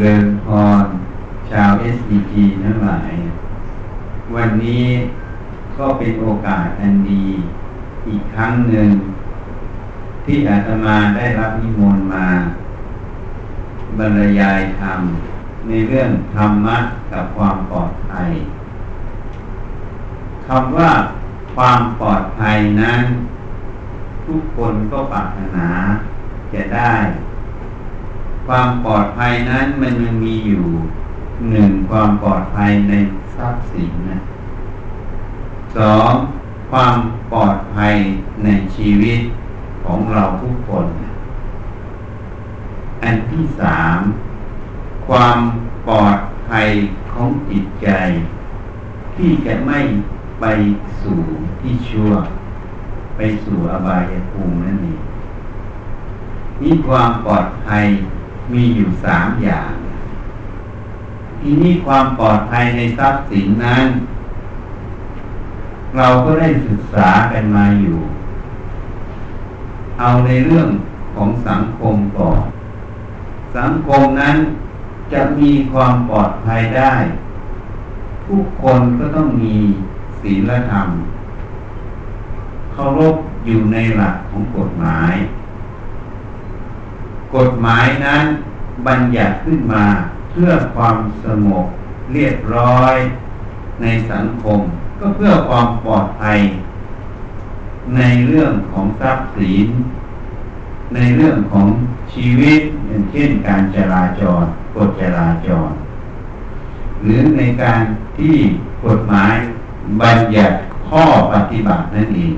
เริญพร ชาว s อ g ทั้งหลาย วันนี้ก็เป็นโอกาสอันดีอีกครั้งหนึ่ง ที่อาตมาได้รับนิมนต์มา บรรยายธรรม ในเรื่องธรรมะกับความปลอดภัยคำว่าความปลอดภัยนั้น ทุกคนก็ปรารถนาจะได้ ความปลอดภัยนั้นมันยังมีอยู่หนึ่งความปลอดภัยในทรัพย์สินนะสองความปลอดภัยในชีวิตของเราทุกคน อันที่สามความปลอดภัยของจิตใจ ที่จะไม่ไปสู่ที่ชั่ว ไปสู่อบายภูมินั่นเองนี่ความปลอดภัย มีอยู่สามอย่าง ทีนี้ความปลอดภัยในทรัพย์สินนั้น เราก็ได้ศึกษากันมาอยู่ เอาในเรื่องของสังคมก่อน สังคมนั้นจะมีความปลอดภัยได้ ทุกคนก็ต้องมีศีลธรรมเคารพอยู่ในหลักของกฎหมาย กฎหมายนั้นบัญญัติขึ้นมาเพื่อความสงบเรียบร้อยในสังคม ก็เพื่อความปลอดภัย ในเรื่องของทรัพย์สิน ในเรื่องของชีวิตอย่างเช่นการจราจรกฎจราจร หรือในการที่กฎหมายบัญญัติข้อปฏิบัตินั่นเอง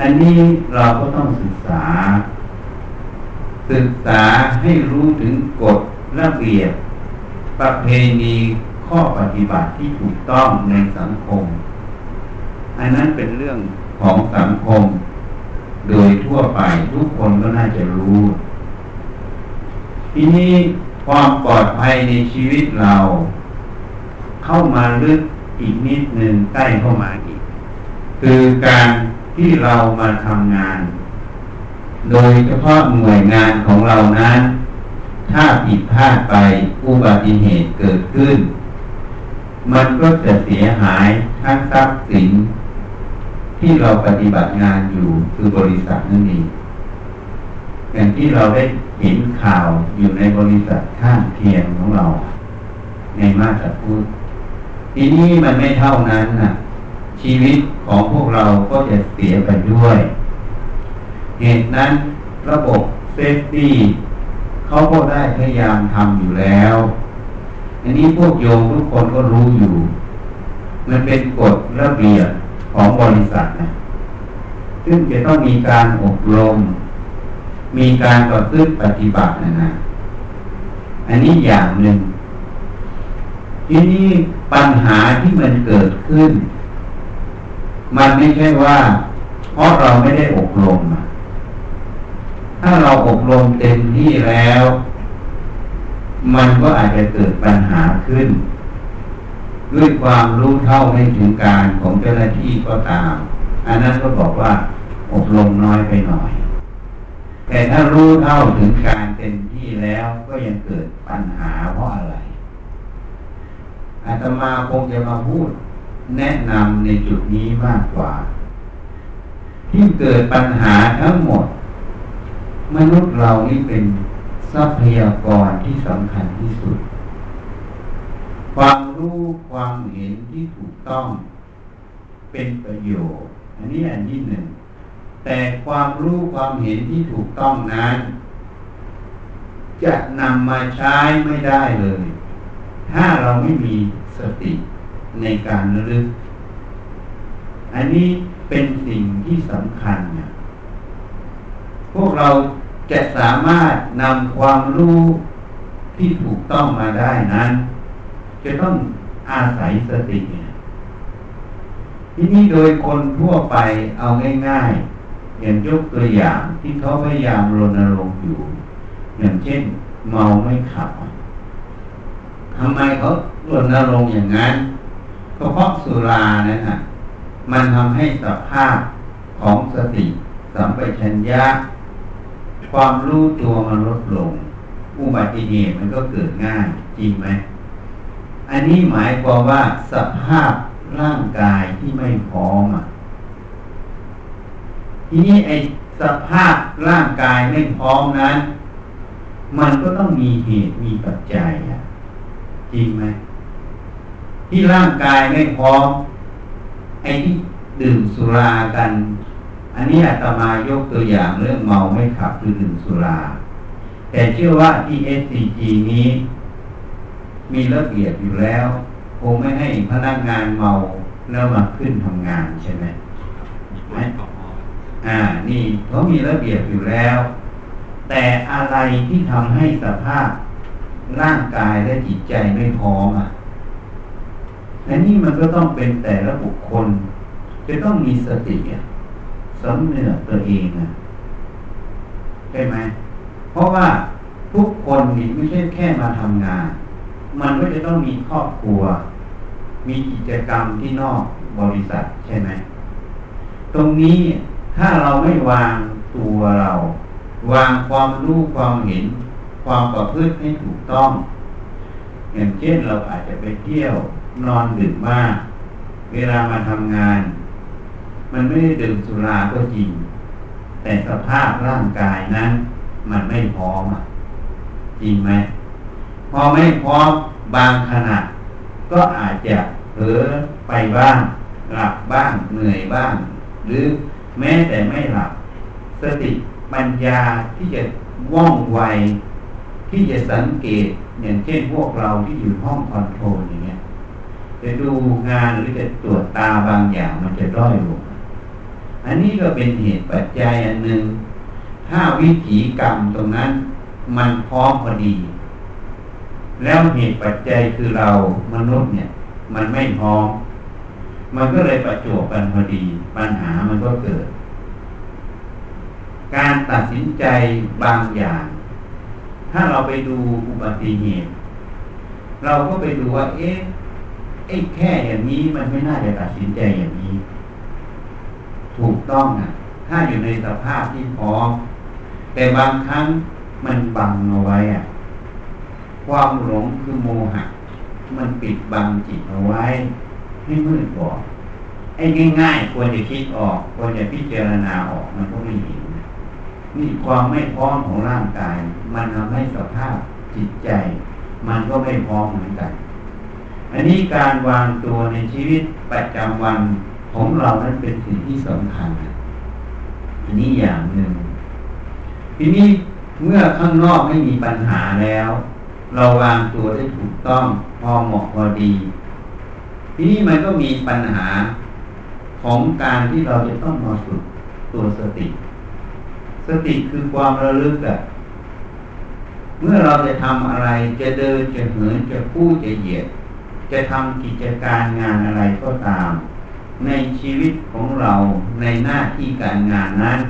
อันนี้เราก็ต้องศึกษา ศึกษาให้รู้ถึงกฎระเบียบ ประเพณีข้อปฏิบัติที่ถูกต้องในสังคม อันนั้นเป็นเรื่องของสังคม โดยทั่วไปทุกคนก็น่าจะรู้ ทีนี้ความปลอดภัยในชีวิตเรา เข้ามาลึกอีกนิดหนึ่งใกล้เข้ามาอีก คือการที่เรามาทำงาน โดยเฉพาะหน่วยงานของเรานั้น ถ้าผิดพลาดไปอุบัติเหตุเกิดขึ้น มันก็จะเสียหายทั้งทรัพย์สิน ที่เราปฏิบัติงานอยู่คือบริษัทนั่นเองอย่างที่เราได้เห็นข่าวอยู่ในบริษัทข้างเคียงของเรา ในมาตรพูดทีนี้มันไม่เท่านั้นนะชีวิตของพวกเราก็จะเสียไปด้วย เหตุนั้นระบบเซฟตี้เขาก็ได้พยายามทำอยู่แล้ว อันนี้พวกโยมทุกคนก็รู้อยู่ มันเป็นกฎระเบียบของบริษัทนะซึ่งจะต้องมีการอบรม มีการต่อซื้อปฏิบัตินะนะอันนี้อย่างหนึ่ง ทีนี้ปัญหาที่มันเกิดขึ้น มันไม่ใช่ว่า เพราะเราไม่ได้อบรม ถ้าเราอบรมเต็มที่แล้ว มันก็อาจจะเกิดปัญหาขึ้น ด้วยความรู้เท่าไม่ถึงการของเจ้าหน้าที่ก็ตาม อันนั้นก็บอกว่าอบรมน้อยไปหน่อย แต่ถ้ารู้เท่าถึงการเต็มที่แล้วก็ยังเกิดปัญหาเพราะอะไรอาตมาคงจะมาพูดแนะนำในจุดนี้มากกว่า ที่เกิดปัญหาทั้งหมด มนุษย์เรานี่เป็นทรัพยากรที่สำคัญที่สุด ความรู้ความเห็นที่ถูกต้องเป็นประโยชน์ อันนี้อันที่หนึ่ง แต่ความรู้ความเห็นที่ถูกต้องนั้น จะนำมาใช้ไม่ได้เลย ถ้าเราไม่มีสติในการระลึก อันนี้เป็นสิ่งที่สำคัญเนี่ย พวกเราจะสามารถนำความรู้ที่ถูกต้องมาได้นั้น จะต้องอาศัยสติเนี่ยทีนี้โดยคนทั่วไปเอาง่ายๆ อย่างยกตัวอย่างที่เขาพยายามรณรงค์อยู่ อย่างเช่น เมาไม่ขับทำไมเขารณรงค์อย่างนั้นก็เพราะสุรานะฮะมันทำให้สภาพของสติสัมปชัญญะ ความรู้ตัวมันลดลง อุบัติเหตุมันก็เกิดง่ายจริงไหม อันนี้หมายความว่าสภาพร่างกายที่ไม่พร้อมอะทีนี้ไอ้สภาพร่างกายไม่พร้อมนั้น มันก็ต้องมีเหตุมีปัจจัยอะจริงไหมที่ร่างกายไม่พร้อมไอ้ที่ดื่มสุรากัน อันนี้อาตมายกตัวอย่างเรื่องเมาไม่ขับคือดื่มสุรา แต่เชื่อว่าที่ SCG นี้ มีระเบียบอยู่แล้วคงไม่ให้พนักงานเมาแล้วมาขึ้นทำงานใช่ไหมอ่า นี่เขามีระเบียบอยู่แล้ว แต่อะไรที่ทำให้สภาพร่างกายและจิตใจไม่พร้อมอะอันนี้มันก็ต้องเป็นแต่ละบุคคลจะต้องมีสติ สำเนือตัวเองนะใช่ไหม เพราะว่าทุกคนนี่ไม่ใช่แค่มาทำงาน มันก็จะต้องมีครอบครัว มีกิจกรรมที่นอกบริษัทใช่ไหม ตรงนี้ถ้าเราไม่วางตัวเรา วางความรู้ความเห็น ความประพฤติให้ถูกต้อง อย่างเช่นเราอาจจะไปเที่ยวนอนดึกมาก เวลามาทำงาน มันไม่ได้ดื่มสุราก็จริง แต่สภาพร่างกายนั้น มันไม่พร้อมจริงไหมพอไม่พร้อมบางขณะก็อาจจะเผลอไปบ้างหลับบ้างเหนื่อยบ้าง หรือแม้แต่ไม่หลับ สติปัญญาที่จะว่องไว ที่จะสังเกตอย่างเช่นพวกเราที่อยู่ห้องคอนโทรลอย่างเงี้ยจะดูงานหรือจะตรวจตาบางอย่างมันจะด้อยลง อันนี้ก็เป็นเหตุปัจจัยอันหนึ่งถ้าวิถีกรรมตรงนั้น มันพร้อมพอดี แล้วเหตุปัจจัยคือเรามนุษย์เนี่ย มันไม่พร้อม มันก็เลยประจวบกันพอดี ปัญหามันก็เกิด การตัดสินใจบางอย่าง ถ้าเราไปดูอุบัติเหตุ เราก็ไปดูว่า เอ๊ะไอ้แค่อย่างนี้มันไม่น่าจะตัดสินใจอย่างนี้ ถูกต้องนะถ้าอยู่ในสภาพที่พร้อม แต่บางครั้งมันบังเอาไว้อะความหลงคือโมหะ มันปิดบังจิตเอาไว้ ให้มืดบอดไอ้ง่ายๆควรจะคิดออกควรจะพิจารณาออกมันก็ไม่เห็นนี่ความไม่พร้อมของร่างกาย มันทำให้สภาพจิตใจ มันก็ไม่พร้อมเหมือนกัน อันนี้การวางตัวในชีวิตประจำวัน ของเรานั้นเป็นสิ่งที่สำคัญ อันนี้อย่างหนึ่ง ทีนี้เมื่อข้างนอกไม่มีปัญหาแล้ว เราวางตัวได้ถูกต้องพอเหมาะพอดี ทีนี้มันก็มีปัญหาของการที่เราจะต้องมาฝึกตัวสติ สติคือความระลึกอะเมื่อเราจะทำอะไรจะเดินจะเหินจะพูดจะเหยียด จะทำกิจการงานอะไรก็ตาม ในชีวิตของเราในหน้าที่การงานนั้น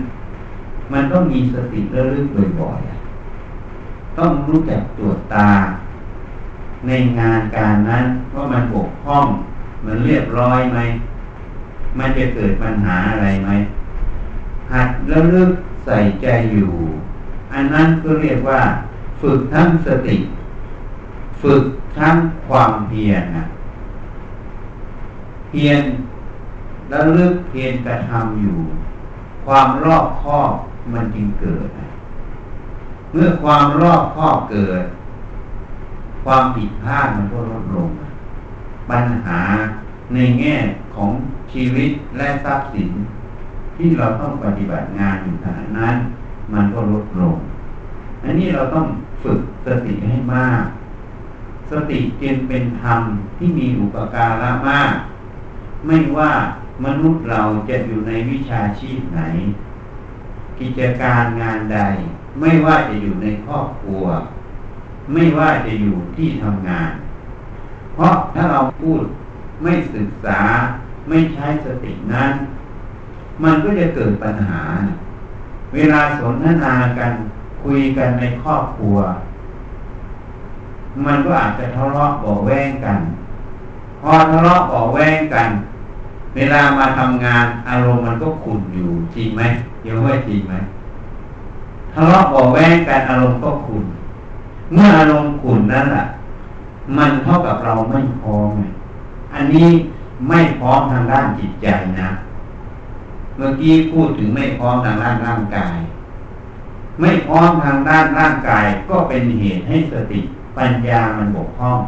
มันต้องมีสติระลึกบ่อยๆต้องรู้จักตรวจตา ในงานการนั้นว่ามันบกพร่อง มันเรียบร้อยไหม มันจะเกิดปัญหาอะไรไหม หัดระลึกใส่ใจอยู่ อันนั้นก็เรียกว่า ฝึกทั้งสติ ฝึกทั้งความเพียรนะเพียร แล้วลึกเพียรกระทำอยู่ ความรอบคอบมันจึงเกิด เมื่อความรอบคอบเกิด ความผิดพลาดมันก็ลดลง ปัญหาในแง่ของชีวิตและทรัพย์สิน ที่เราต้องปฏิบัติงานอยู่ขณะนั้น มันก็ลดลงอันนี้เราต้องฝึกสติให้มาก สติจึงเป็นธรรมที่มีอุปการะมาก ไม่ว่า มนุษย์เราจะอยู่ในวิชาชีพไหน กิจการงานใด ไม่ว่าจะอยู่ในครอบครัว ไม่ว่าจะอยู่ที่ทำงาน เพราะถ้าเราพูดไม่ศึกษาไม่ใช้สตินั้น มันก็จะเกิดปัญหา เวลาสนทนากันคุยกันในครอบครัว มันก็อาจจะทะเลาะเบาแวงกัน พอทะเลาะเบาแวงกัน เวลามาทำงานอารมณ์มันก็ขุ่นอยู่จริงไหมยังว่าจริงไหมทะเลาะเบาแวงกันอารมณ์ก็ขุ่นเมื่ออารมณ์ขุ่นนั่นแหละมันเท่ากับเราไม่พร้อมอันนี้ไม่พร้อมทางด้านจิตใจนะ เมื่อกี้พูดถึงไม่พร้อมทางด้านร่างกาย ไม่พร้อมทางด้านร่างกายก็เป็นเหตุให้สติปัญญามันบกพร่อง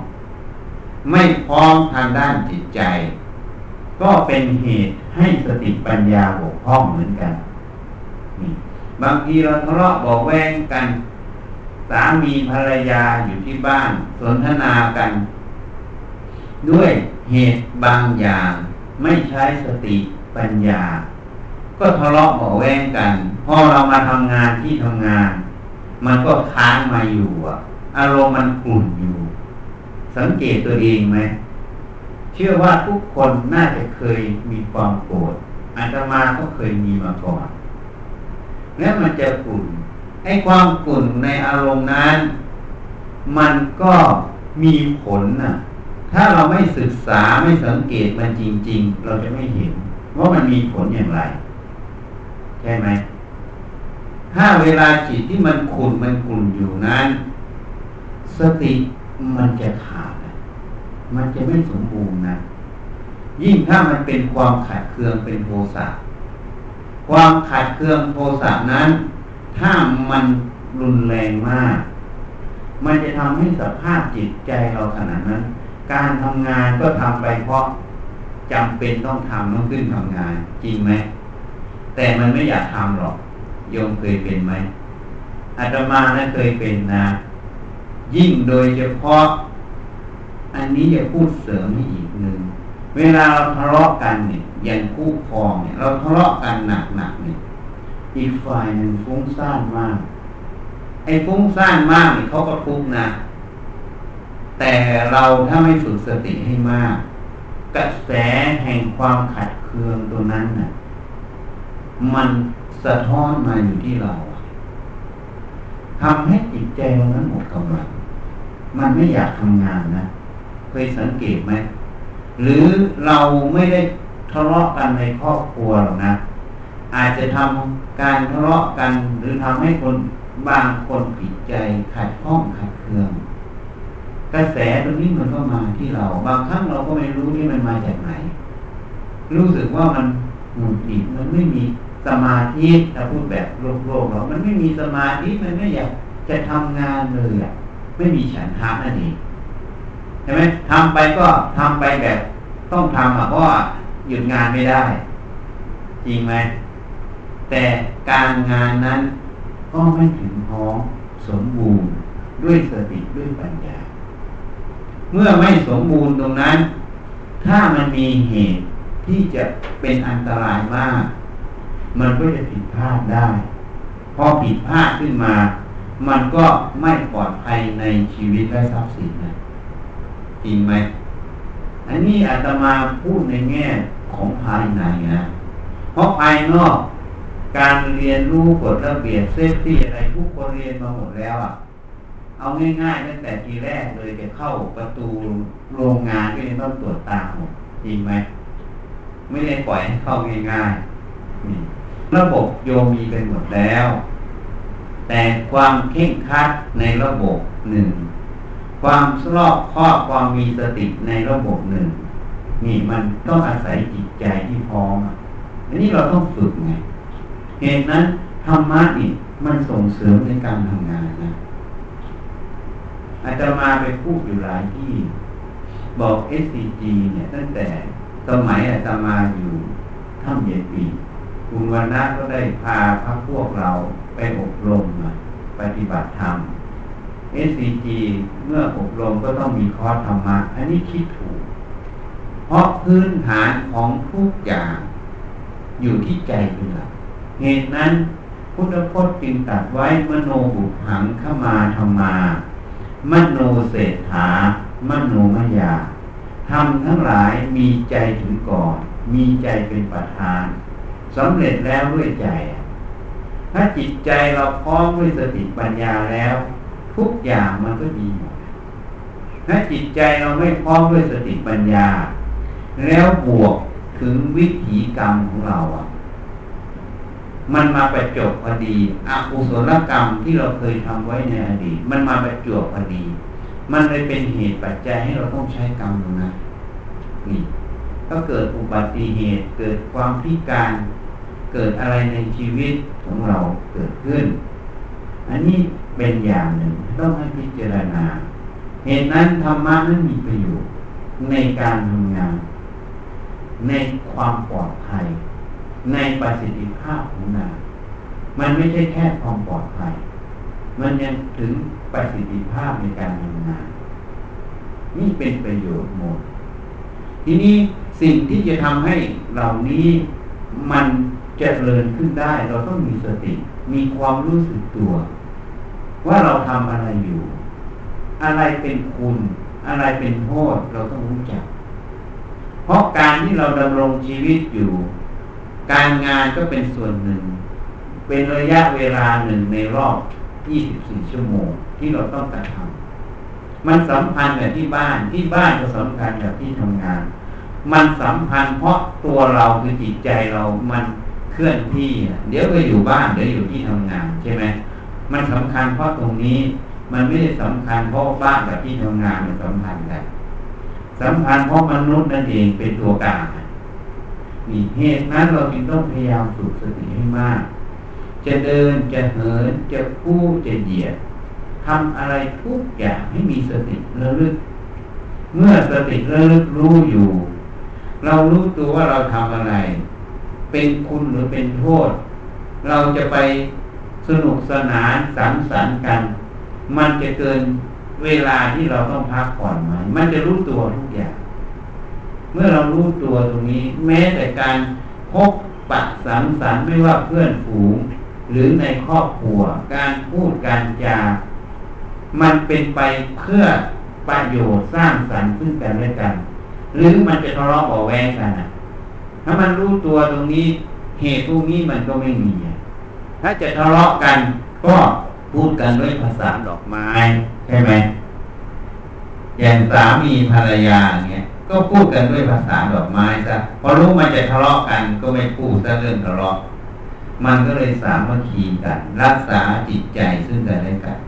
ไม่พร้อมทางด้านจิตใจ ก็เป็นเหตุให้สติปัญญาบกพร่องเหมือนกันนี่บางทีเราทะเลาะบอกแวงกัน สามีภรรยาอยู่ที่บ้าน สนทนากัน ด้วยเหตุบางอย่างไม่ใช้สติปัญญา ก็ทะเลาะบอกแวงกันพอเรามาทำงานที่ทำงาน มันก็ค้างมาอยู่อารมณ์มันขุ่นอยู่ สังเกตตัวเองไหม ชื่อว่าทุกคนน่าจะเคยมีความโกรธอาตมาก็เคยมีมาก่อน แล้วมันจะกุ่นไอ้ความกุ่นในอารมณ์นั้น มันก็มีผลน่ะถ้าเราไม่ศึกษาไม่สังเกตมันจริง ๆ เราจะไม่เห็นว่ามันมีผลอย่างไร ใช่ไหม ถ้าเวลาจิตที่มันขุ่นมันกุ่นอยู่นั้น สติมันจะขาด มันจะไม่สมบูรณ์นะ ยิ่งถ้ามันเป็นความขัดเคืองเป็นโทสะความขัดเคืองโทสะนั้น ถ้ามันรุนแรงมาก มันจะทำให้สภาพจิตใจเราขนาดนั้น การทำงานก็ทำไปเพราะจำเป็นต้องทำต้องขึ้นทำงาน จริงไหมแต่มันไม่อยากทำหรอกโยมเคยเป็นไหมอาตมานะเคยเป็นนะ ยิ่งโดยเฉพาะ อันนี้จะพูดเสริมให้อีกหนึ่งเวลาเราทะเลาะกันเนี่ยย่างคู่ครองเนี่ย เราทะเลาะกันหนักๆเนี่ยอีกฝ่ายหนึ่งฟุ้งซ่านมาก ไอ้ฟุ้งซ่านมากเนี่ยเขาก็ทุกข์นะ แต่เราถ้าไม่ฝึกสติให้มาก กระแสแห่งความขัดเคืองตัวนั้นน่ะ มันสะท้อนมาอยู่ที่เราทำให้จิตใจเรานั้นหมดกำลัง มันไม่อยากทำงานนะ ยสังเกตไหมหรือเราไม่ได้ทะเลาะกันในครอบครัวหรอกนะ อาจจะทำการทะเลาะกันหรือทำให้คนบางคนผิดใจขัดข้องขัดเคือง กระแสตรงนี้มันก็มาที่เรา บางครั้งเราก็ไม่รู้ที่มันมาจากไหน รู้สึกว่ามันหงุดหงิดมันไม่มีสมาธิถ้าพูดแบบโลกโลกเรามันไม่มีสมาธิมันไม่อยากจะทำงานเลยอะไม่มีฉันทะนั่นเอง ช่ไหมทำไปก็ทำไปแบบต้องทำอะเพราะว่าหยุดงานไม่ได้ จริงไหม แต่การงานนั้นก็ไม่ถึงพร้อมสมบูรณ์ด้วยสติด้วยปัญญา เมื่อไม่สมบูรณ์ตรงนั้น ถ้ามันมีเหตุที่จะเป็นอันตรายมาก มันก็จะผิดพลาดได้ พอผิดพลาดขึ้นมา มันก็ไม่ปลอดภัยในชีวิตและทรัพย์สินนะ จริงไหมอันนี้อาตมาพูดในแง่ของภายในนะเพราะภายนอกการเรียนรู้กฎระเบียบ safety อะไรทุกคนเรียนมาหมดแล้วอะ เอาง่ายๆตั้งแต่ทีแรกเลยจะเข้าประตูโรงงานก็ยังต้องตรวจตาหมดจริงไหมไม่ได้ปล่อยให้เข้าง่ายๆระบบโยมีเป็นหมดแล้ว แต่ความเข่งคัดในระบบหนึ่ง ความรอบครอบความมีสติในระบบหนึ่ง นี่มันต้องอาศัยจิตใจที่พร้อมอันนี้เราต้องฝึกไงเหตุนั้นธรรมะนี่มันส่งเสริมในการทำงานนะอาจารมาไปพูดอยู่หลายที่ บอก SCG เนี่ย ตั้งแต่สมัยอาจารมาอยู่ถ้ำเยปีคุณวันนะก็ได้พาพระพวกเราไปอบรมปฏิบัติธรรม SCG เมื่ออบรมก็ต้องมีคอร์สธรรมะ อันนี้คิดถูก เพราะพื้นฐานของทุกอย่างอยู่ที่ใจเป็นหลักเหตุนั้นพุทธพจน์จึงตัดไว้มโนบุหังขมาธรรมา มโนเศรษฐามโนมยาทำทั้งหลายมีใจถึงก่อน มีใจเป็นประธานสำเร็จแล้วด้วยใจ ถ้าจิตใจเราพร้อมด้วยสติปัญญาแล้ว ทุกอย่างมันก็ดีหมดถ้าจิตใจเราไม่พร้อมด้วยสติปัญญา แล้วบวกถึงวิถีกรรมของเราอะ มันมาประจบพอดีอากุศลกรรมที่เราเคยทำไว้ในอดีตมันมาประจบพอดี มันเลยเป็นเหตุปัจจัยให้เราต้องใช้กรรมนะนี่ก็เกิดอุบัติเหตุเกิดความพิการเกิดอะไรในชีวิตของเราเกิดขึ้น อันนี้ เป็นอย่างหนึ่ง ต้องให้พิจารณา เหตุนั้นธรรมะนั้นมีประโยชน์ในการทำงาน ในความปลอดภัย ในประสิทธิภาพของงาน มันไม่ใช่แค่ความปลอดภัย มันยังถึงประสิทธิภาพในการทำงาน นี่เป็นประโยชน์หมด ทีนี้สิ่งที่จะทำให้เหล่านี้มันจเจริญขึ้นได้ เราต้องมีสติ มีความรู้สึกตัว ว่าเราทำอะไรอยู่ อะไรเป็นคุณ อะไรเป็นโทษเราต้องรู้จัก เพราะการที่เราดำรงชีวิตอยู่ การงานก็เป็นส่วนหนึ่ง เป็นระยะเวลาหนึ่งในรอบ 24 ชั่วโมงที่เราต้องกระทำมันสัมพันธ์กับที่บ้านที่บ้านก็สำคัญกับที่ทำงาน มันสัมพันธ์เพราะตัวเราคือจิตใจเรามันเคลื่อนที่ เดี๋ยวก็อยู่บ้านเดี๋ยวอยู่ที่ทำงานใช่ไหม มันสำคัญเพราะตรงนี้ มันไม่ได้สำคัญเพราะบ้านกับที่ทำงานมันสัมพันธ์กันสำคัญเพราะมนุษย์นั่นเองเป็นตัวกลางมีเหตุนั้นเราจึงต้องพยายามฝึกสติให้มาก จะเดินจะเหินจะพูดจะเหยียดทำอะไรทุกอย่างให้มีสติระลึก เมื่อสติระลึกรู้อยู่ เรารู้ตัวว่าเราทำอะไร เป็นคุณหรือเป็นโทษ เราจะไป สนุกสนานสังสรรค์กัน มันจะเกินเวลาที่เราต้องพักผ่อนไหมมันจะรู้ตัวทุกอย่าง เมื่อเรารู้ตัวตรงนี้ แม้แต่การพบปะสังสรรค์ไม่ว่าเพื่อนฝูง หรือในครอบครัว การพูดการจา มันเป็นไปเพื่อประโยชน์สร้างสรรค์ซึ่งกันและกัน หรือมันจะทะเลาะเบาแวงกันถ้ามันรู้ตัวตรงนี้ เหตุพวกนี้มันก็ไม่มี ถ้าจะทะเลาะกัน ก็พูดกันด้วยภาษาดอกไม้ ใช่ไหมอย่างสามีภรรยาเนี่ยก็พูดกันด้วยภาษาดอกไม้ซะพอรู้มันจะทะเลาะกัน ก็ไม่พูดซะเรื่องทะเลาะมันก็เลยสามัคคีกัน รักษาจิตใจซึ่งกันและกัน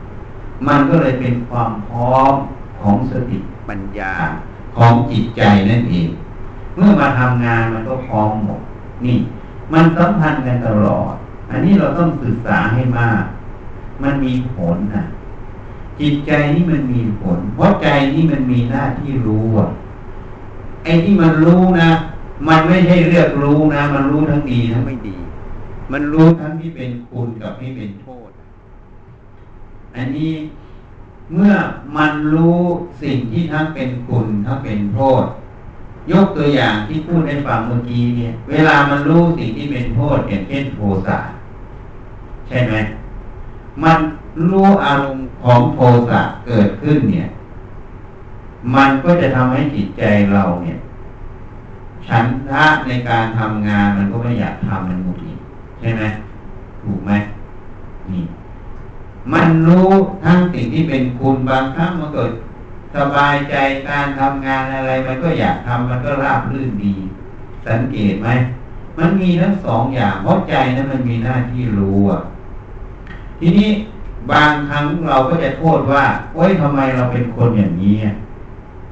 มันก็เลยเป็นความพร้อมของสติปัญญาของจิตใจนั่นเอง เมื่อมาทำงานมันก็พร้อมหมดนี่ มันสัมพันธ์กันตลอด อันนี้เราต้องศึกษาให้มาก มันมีผลนะจิตใจนี่มันมีผล เพราะใจนี่มันมีหน้าที่รู้อะไอ้ที่มันรู้นะ มันไม่ใช่เลือกรู้นะ มันรู้ทั้งดีทั้งไม่ดี มันรู้ทั้งที่เป็นคุณกับที่เป็นโทษ อันนี้เมื่อมันรู้สิ่งที่ทั้งเป็นคุณทั้งเป็นโทษ ยกตัวอย่างที่พูดในฝั่งเมื่อกี้เนี่ย เวลามันรู้สิ่งที่เป็นโทษอย่างเช่นโทสะ ใช่ไหมมันรู้อารมณ์ของโทสะเกิดขึ้นเนี่ย มันก็จะทำให้จิตใจเราเนี่ย ฉันทะในการทำงานมันก็ไม่อยากทำมันหงุดหงิดใช่ไหมถูกไหมนี่ มันรู้ทั้งสิ่งที่เป็นคุณบางครั้งมันเกิดสบายใจการทำงานอะไร มันก็อยากทำมันก็ราบรื่นดี สังเกตไหมมันมีทั้งสองอย่างเพราะใจนั้นมันมีหน้าที่รู้อะ ทีนี้บางครั้งเราก็จะโทษว่าโอ๊ยทำไมเราเป็นคนอย่างนี้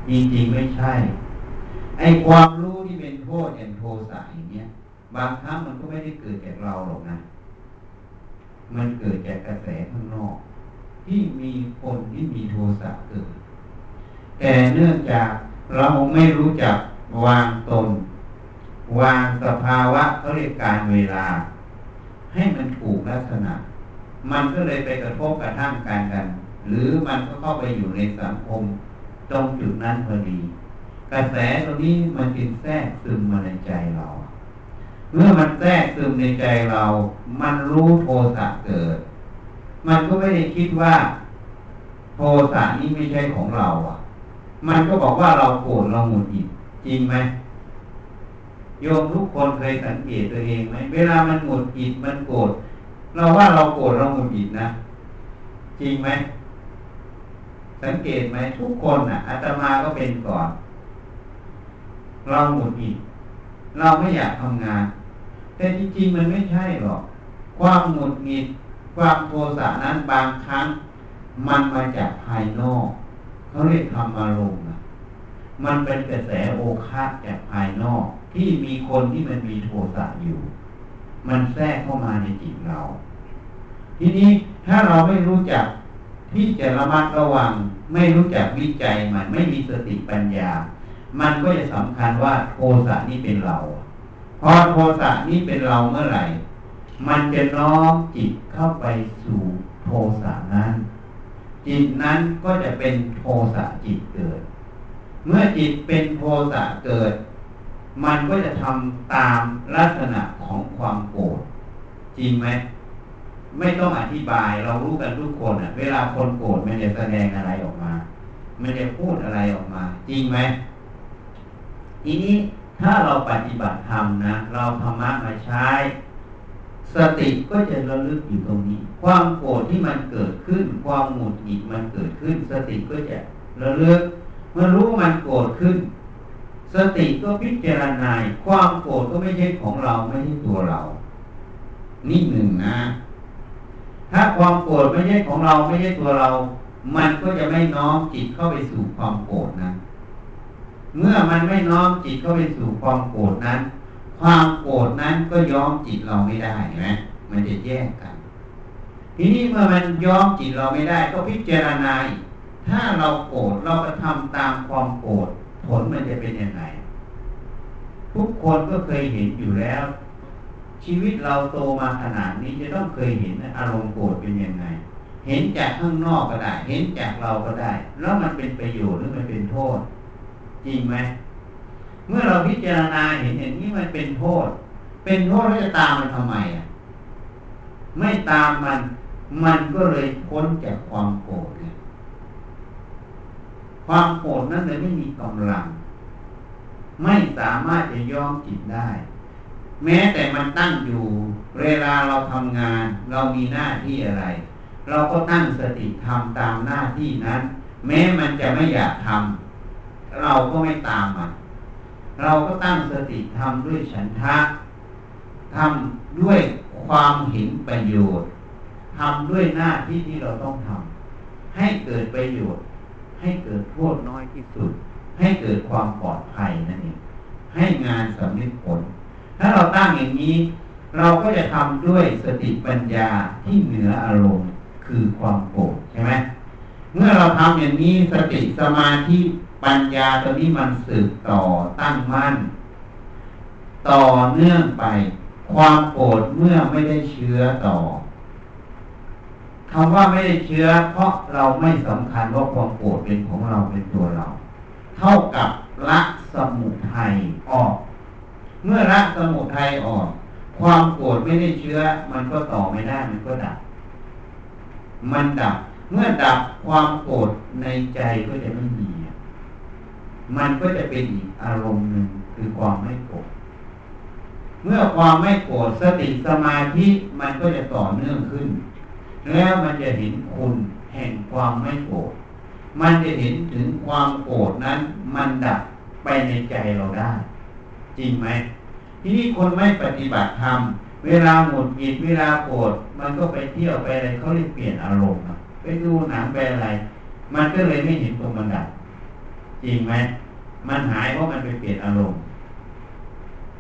จริงๆไม่ใช่ ไอ้ความรู้ที่เป็นโทษอย่างโทสะอย่างเงี้ย บางครั้งมันก็ไม่ได้เกิดจากเราหรอกนะ มันเกิดจากกระแสข้างนอก ที่มีคนที่มีโทสะเกิด แต่เนื่องจากเราไม่รู้จักวางตน วางสภาวะเขาเรียกการเวลา ให้มันถูกลักษณะ มันก็เลยไปกระทบกระทั่งกันกัน หรือมันก็เข้าไปอยู่ในสังคมตรงจุดนั้นพอดี กระแสตรงนี้มันจึงแทรกซึมมาในใจเรา เมื่อมันแทรกซึมในใจเรา มันรู้โทสะเกิด มันก็ไม่ได้คิดว่า โทสะนี้ไม่ใช่ของเราอะ มันก็บอกว่าเราโกรธเราหงุดหงิดจริงไหมโยมทุกคนเคยสังเกตตัวเองไหมเวลามันหงุดหงิดมันโกรธ เราว่าเราโกรธเราหงุดหงิดนะ จริงไหม สังเกตไหมทุกคนอะอาตมาก็เป็นก่อน เราหงุดหงิดเราไม่อยากทำงาน แต่จริงๆมันไม่ใช่หรอก ความหงุดหงิด ความโทสะนั้นบางครั้ง มันมาจากภายนอกเขาเรียกธรรมารมณ์มันเป็นกระแสโอคาจากภายนอก ที่มีคนที่มันมีโทสะอยู่ มันแทรกเข้ามาในจิตเรา ทีนี้ถ้าเราไม่รู้จักที่จะระมัดระวัง ไม่รู้จักวิจัยมันไม่มีสติปัญญา มันก็จะสำคัญว่าโทสะนี้เป็นเรา พอโทสะนี้เป็นเราเมื่อไหร่ มันจะน้อมจิตเข้าไปสู่โทสะนั้น จิตนั้นก็จะเป็นโทสะจิตเกิด เมื่อจิตเป็นโทสะเกิด มันก็จะทำตามลักษณะของความโกรธจริงไหม ไม่ต้องอธิบายเรารู้กันทุกคนอะ เวลาคนโกรธมันจะแสดงอะไรออกมา มันจะพูดอะไรออกมา จริงไหมทีนี้ถ้าเราปฏิบัติธรรมนะ เราธรรมะมาใช้ สติก็จะระลึกอยู่ตรงนี้ ความโกรธที่มันเกิดขึ้น ความหงุดหงิดมันเกิดขึ้น สติก็จะระลึก เมื่อรู้มันโกรธขึ้น สติก็พิจารณาความโกรธก็ไม่ใช่ของเราไม่ใช่ตัวเรา นี่หนึ่งนะ ถ้าความโกรธไม่ใช่ของเราไม่ใช่ตัวเรา มันก็จะไม่น้อมจิตเข้าไปสู่ความโกรธนะเมื่อมันไม่น้อมจิตเข้าไปสู่ความโกรธนั้น ความโกรธนั้นก็ย้อมจิตเราไม่ได้ไหมมันจะแยกกัน ทีนี้เมื่อมันย้อมจิตเราไม่ได้ก็พิจารณาถ้าเราโกรธเราก็ทำตามความโกรธผลมันจะเป็นยังไงทุกคนก็เคยเห็นอยู่แล้ว ชีวิตเราโตมาขนาดนี้จะต้องเคยเห็นอารมณ์โกรธเป็นยังไง เห็นจากข้างนอกก็ได้ เห็นจากเราก็ได้ แล้วมันเป็นประโยชน์หรือมันเป็นโทษ จริงไหมเมื่อเราพิจารณาเห็นอย่างนี้มันเป็นโทษ เป็นโทษแล้วจะตามมันทำไมอะ ไม่ตามมัน มันก็เลยพ้นจากความโกรธเนี่ยความโกรธนั้นเลยไม่มีกำลัง ไม่สามารถจะย้อมจิตได้ แม้แต่มันตั้งอยู่ เวลาเราทำงาน เรามีหน้าที่อะไร เราก็ตั้งสติทำตามหน้าที่นั้น แม้มันจะไม่อยากทำเราก็ไม่ตามมัน เราก็ตั้งสติทำด้วยฉันทะทำด้วยความเห็นประโยชน์ทำด้วยหน้าที่ที่เราต้องทำให้เกิดประโยชน์ ให้เกิดโทษน้อยที่สุด ให้เกิดความปลอดภัยนั่นเองให้งานสำเร็จผล ถ้าเราตั้งอย่างนี้ เราก็จะทำด้วยสติปัญญาที่เหนืออารมณ์คือความโกรธใช่ไหมเมื่อเราทำอย่างนี้สติสมาธิปัญญาตัวนี้มันสืบต่อตั้งมั่น ต่อเนื่องไป ความโกรธเมื่อไม่ได้เชื้อต่อคำว่าไม่ได้เชื้อ เพราะเราไม่สำคัญว่าความโกรธเป็นของเราเป็นตัวเรา เท่ากับละสมุทัยออก เมื่อละสมุทัยออก ความโกรธไม่ได้เชื้อ มันก็ต่อไม่ได้มันก็ดับ มันดับ เมื่อดับความโกรธในใจก็จะไม่มี มันก็จะเป็นอีกอารมณ์หนึ่งคือความไม่โกรธเมื่อความไม่โกรธสติสมาธิมันก็จะต่อเนื่องขึ้น แล้วมันจะเห็นคุณแห่งความไม่โกรธมันจะเห็นถึงความโกรธนั้น มันดับไปในใจเราได้ จริงไหมทีนี้คนไม่ปฏิบัติธรรมเวลาหมดหงิดเวลาโกรธมันก็ไปเที่ยวไปอะไรเขาเรียกเปลี่ยนอารมณ์ไปดูหนังไปอะไร มันก็เลยไม่เห็นตรงมันดับจริงไหมมันหายเพราะมันไปเปลี่ยนอารมณ์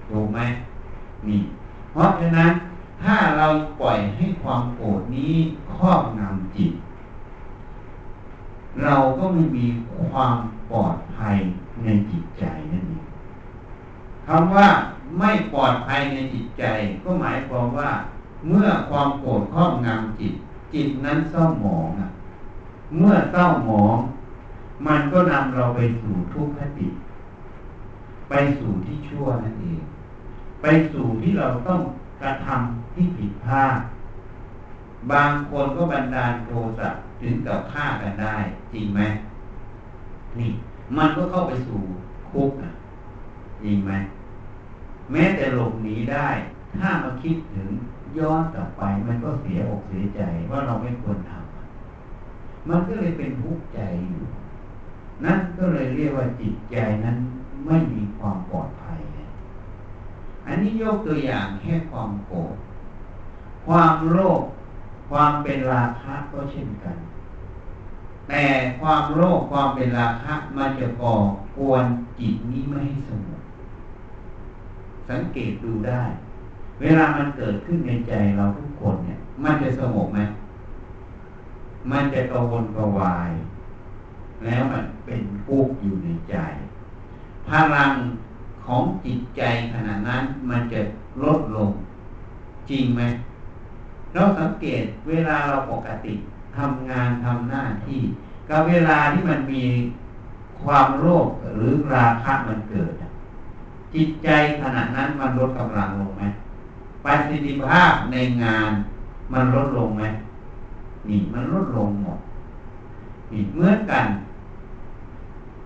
ถูกไหมนี่ เพราะฉะนั้นถ้าเราปล่อยให้ความโกรธนี้ครอบงำจิต เราก็ไม่มีความปลอดภัยในจิตใจนั่นเอง คำว่าไม่ปลอดภัยในจิตใจ ก็หมายความว่า เมื่อความโกรธครอบงำจิต จิตนั้นเศร้าหมองอะ เมื่อเศร้าหมอง มันก็นำเราไปสู่ทุกขติไปสู่ที่ชั่วนั่นเอง ไปสู่ที่เราต้องกระทำที่ผิดพลาดบางคนก็บันดาลโทสะถึงกับฆ่ากันได้ จริงไหมนี่ มันก็เข้าไปสู่คุกนะจริงไหม แม้แต่หลบหนีได้ ถ้ามาคิดถึงย้อนกลับไป มันก็เสียอกเสียใจว่าเราไม่ควรทำมันก็เลยเป็นทุกข์ใจอยู่ นั่นก็เลยเรียกว่าจิตใจนั้นไม่มีความปลอดภัย อันนี้ยกตัวอย่างแค่ความโกรธความโลภความเป็นราคะก็เช่นกัน แต่ความโลภความเป็นราคะมันจะก่อกวนจิตนี้ไม่ให้สงบ สังเกตดูได้ เวลามันเกิดขึ้นในใจเราทุกคนเนี่ย มันจะสงบไหมมันจะกระวนกระวาย แล้วมันเป็นทุกข์อยู่ในใจ พลังของจิตใจขณะนั้นมันจะลดลง จริงไหมเราสังเกตเวลาเราปกติทำงานทำหน้าที่กับเวลาที่มันมีความโลภหรือราคะมันเกิด จิตใจขณะนั้นมันลดกำลังลงไหมประสิทธิภาพในงานมันลดลงไหมนี่มันลดลงหมดนี่เหมือนกัน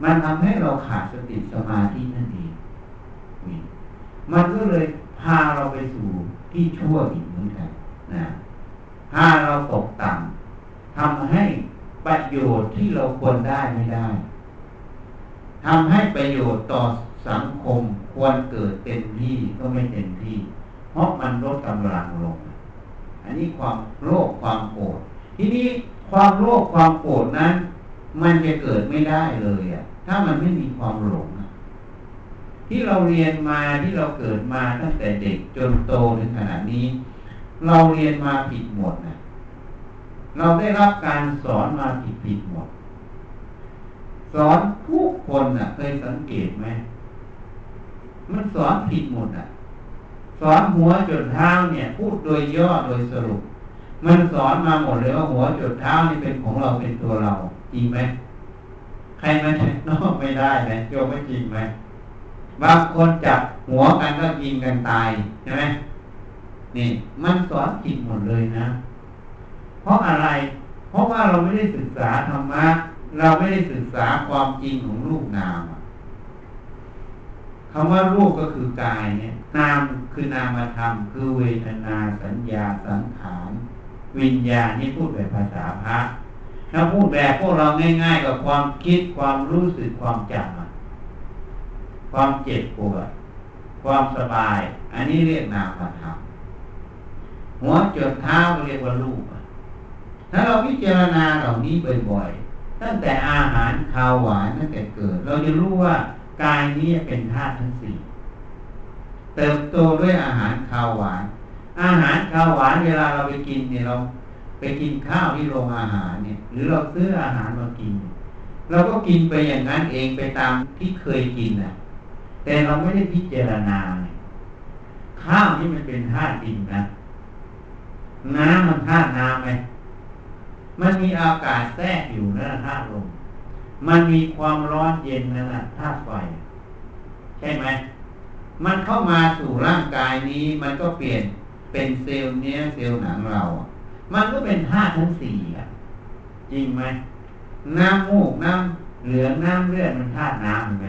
มันทำให้เราขาดสติสมาธินั่นเองนี่มันก็เลยพาเราไปสู่ที่ชั่วอีกเหมือนกันนะพาเราตกต่ำทำให้ประโยชน์ที่เราควรได้ไม่ได้ทำให้ประโยชน์ต่อ สังคมควรเกิดเต็มที่ก็ไม่เต็มที่ เพราะมันลดกำลังลง อันนี้ความโลภความโกรธทีนี้ความโลภความโกรธนั้น มันจะเกิดไม่ได้เลยอะ ถ้ามันไม่มีความหลงที่เราเรียนมาที่เราเกิดมาตั้งแต่เด็กจนโตถึงขนาดนี้ เราเรียนมาผิดหมดนะเราได้รับการสอนมาผิดผิดหมด สอนทุกคนอะ เคยสังเกตไหม มันสอนผิดหมดอะ สอนหัวจนเท้าเนี่ย พูดโดยย่อโดยสรุป มันสอนมาหมดเลยว่าหัวจนเท้านี่เป็นของเราเป็นตัวเรา จริงไหมใครมาแทนนอกไม่ได้นะโยมไม่จริงไหมบางคนจับหัวกันก็ยิงกันตายใช่ไหมนี่ มันสอนผิดหมดเลยนะ เพราะอะไร เพราะว่าเราไม่ได้ศึกษาธรรมะเราไม่ได้ศึกษาความจริงของรูปนาม คำว่ารูปก็คือกายเนี่ยนามคือนามธรรมคือเวทนาสัญญาสังขารวิญญาณนี่พูดแบบภาษาพระถ้าพูดแบบพวกเราง่าย ๆ กับความคิดความรู้สึกความจำความเจ็บปวดความสบาย อันนี้เรียกนามธรรมหัวจดเท้าเรียกว่ารูปถ้าเราพิจารณาเหล่านี้บ่อยๆตั้งแต่อาหารข้าวหวานตั้งแต่เกิด เราจะรู้ว่า กายนี้เป็นธาตุทั้งสี่เติบโตด้วยอาหารข้าวหวาน อาหารข้าวหวานเวลาเราไปกินเนี่ยเราไปกินข้าวที่โรงอาหารเนี่ย หรือเราซื้ออาหารมากิน เราก็กินไปอย่างนั้นเองไปตามที่เคยกินน่ะ แต่เราไม่ได้พิจารณา ข้าวนี่มันเป็นธาตุดินนะน้ำมันธาตุน้ำไหมมันมีอากาศแทรกอยู่นั่นธาตุลม มันมีความร้อนเย็นนั่นแหละธาตุไฟใช่ไหมมันเข้ามาสู่ร่างกายนี้ มันก็เปลี่ยนเป็นเซลล์เนื้อเซลล์หนังเรา มันก็เป็นธาตุทั้งสี่อะจริงไหมน้ำมูกน้ำเหลืองน้ำเลือดมันธาตุน้ำเห็นไหม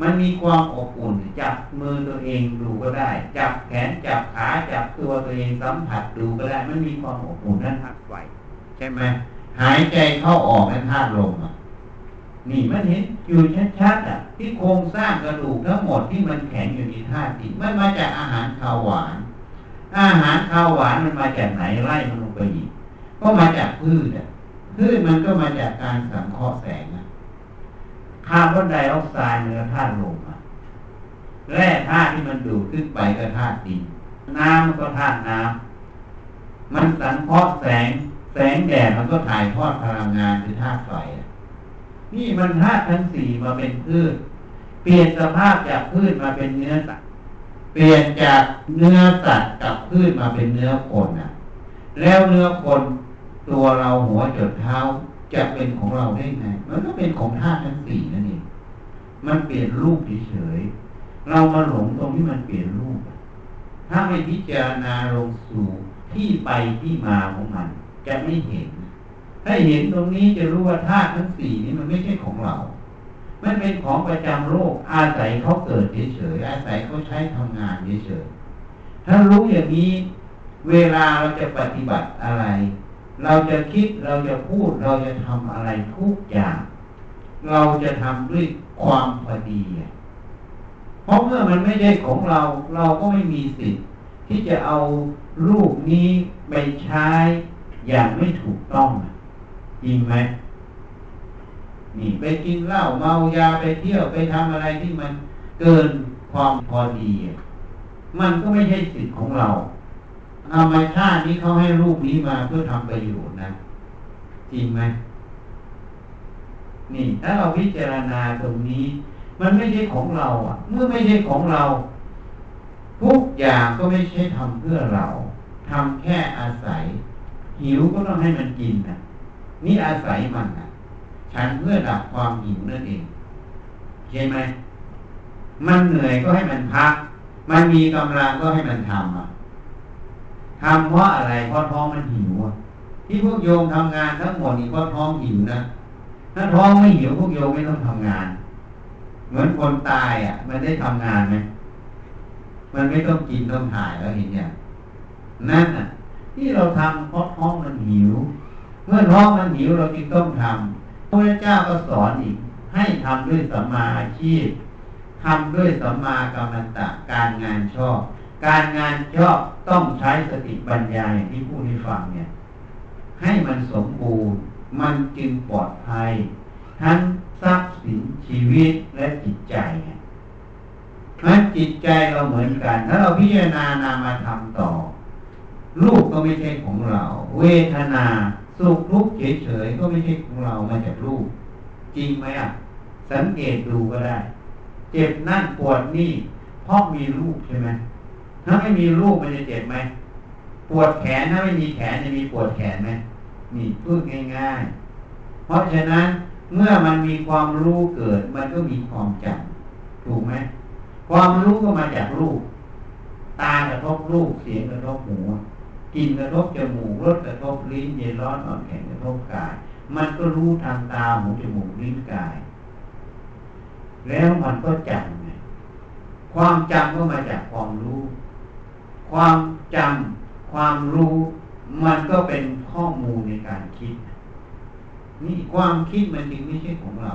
มันมีความอบอุ่นจับมือตัวเองดูก็ได้ จับแขนจับขาจับตัวตัวเองสัมผัสดูก็ได้ มันมีความอบอุ่นนั่นธาตุไฟใช่ไหมหายใจเข้าออกนั่นธาตุลมอะ นี่มันเห็นอยู่ชัดๆอะ ที่โครงสร้างกระดูกทั้งหมดที่มันแข็งอยู่ในธาตุดินมันมาจากอาหารข้าวหวาน อาหารข้าวหวานมันมาจากไหนไล่มันลงไปอีกก็มาจากพืชอะพืชมันก็มาจากการสังเคราะห์แสงคาร์บอนไดออกไซด์มันก็ธาตุลมอะแร่ธาตุที่มันดูดขึ้นไปก็ธาตุดิน น้ำมันก็ธาตุน้ำมันสังเคราะห์แสง แสงแดดมันก็ถ่ายทอดพลังงานคือธาตุไฟ นี่มันธาตุทั้งสี่มาเป็นพืช เปลี่ยนสภาพจากพืชมาเป็นเนื้อสัตว์ เปลี่ยนจากเนื้อสัตว์กับพืชมาเป็นเนื้อคนอะ แล้วเนื้อคนตัวเราหัวจดเท้าจะเป็นของเราได้ไง มันก็เป็นของธาตุทั้งสี่นั่นเอง มันเปลี่ยนรูปเฉยๆ เรามาหลงตรงที่มันเปลี่ยนรูป ถ้าไม่พิจารณาลงสู่ที่ไปที่มาของมัน จะไม่เห็น ถ้าเห็นตรงนี้จะรู้ว่าธาตุทั้งสี่นี้มันไม่ใช่ของเรา มันเป็นของประจำโลก อาศัยเขาเกิดเฉยๆอาศัยเขาใช้ทำงานเฉยๆถ้ารู้อย่างนี้ เวลาเราจะปฏิบัติอะไร เราจะคิดเราจะพูดเราจะทำอะไรทุกอย่าง เราจะทำด้วยความพอดีเพราะเมื่อมันไม่ใช่ของเรา เราก็ไม่มีสิทธิ์ที่จะเอารูปนี้ไปใช้อย่างไม่ถูกต้อง จริงไหมนี่ไปกินเหล้าเมายาไปเที่ยวไปทำอะไรที่มันเกินความพอดี มันก็ไม่ใช่สิทธิ์ของเราธรรมชาตินี้เขาให้รูปนี้มาเพื่อทำประโยชน์นะจริงไหมนี่ ถ้าเราพิจารณาตรงนี้ มันไม่ใช่ของเรา อะ เมื่อไม่ใช่ของเรา ทุกอย่างก็ไม่ใช่ทำเพื่อเราทำแค่อาศัย หิวก็ต้องให้มันกินนะ นี่อาศัยมันนะฉันเพื่อดับความหิวนั่นเองใช่ไหมมันเหนื่อยก็ให้มันพัก มันมีกำลังก็ให้มันทำอะทำเพราะอะไรเพราะท้องมันหิวที่พวกโยมทำงานทั้งหมดนี่เพราะท้องหิวนะถ้าท้องไม่หิวพวกโยมไม่ต้องทำงาน เหมือนคนตายอะ มันได้ทำงานไหมมันไม่ต้องกินต้องถ่ายแล้วเห็นอย่างนั่นอะ ที่เราทำเพราะท้องมันหิว เมื่อท้องมันหิวเราจึงต้องทำพระเจ้าก็สอนอีก ให้ทำด้วยสัมมาอาชีพทำด้วยสัมมากรรมตะการงานชอบ การงานชอบต้องใช้สติปัญญาอย่างที่พูดให้ฟังเนี่ย ให้มันสมบูรณ์มันจึงปลอดภัย ทั้งทรัพย์สินชีวิตและจิตใจนั้นจิตใจเราเหมือนกัน ถ้าเราพิจารณานามาทำต่อ รูปก็ไม่ใช่ของเรา เวทนา สุขทุกข์เฉยๆก็ไม่ใช่ของเรามาจากรูป จริงไหมอะ สังเกตดูก็ได้ เจ็บนั่นปวดนี่ เพราะมีรูปใช่ไหมถ้าไม่มีรูปมันจะเจ็บไหมปวดแขนถ้าไม่มีแขนจะมีปวดแขนไหมนี่พูดง่ายๆ เพราะฉะนั้นเมื่อมันมีความรู้เกิด มันก็มีความจำถูกไหมความรู้ก็มาจากรูป ตากระทบรูปเสียงกระทบหู กินกระทบจมูกรสกระทบลิ้นเย็นร้อนอ่อนแข็งกระทบกาย มันก็รู้ทางตาหูจมูกลิ้นกาย แล้วมันก็จำไงความจำก็มาจากความรู้ ความจำความรู้ มันก็เป็นข้อมูลในการคิด นี่ความคิดมันจริงไม่ใช่ของเรา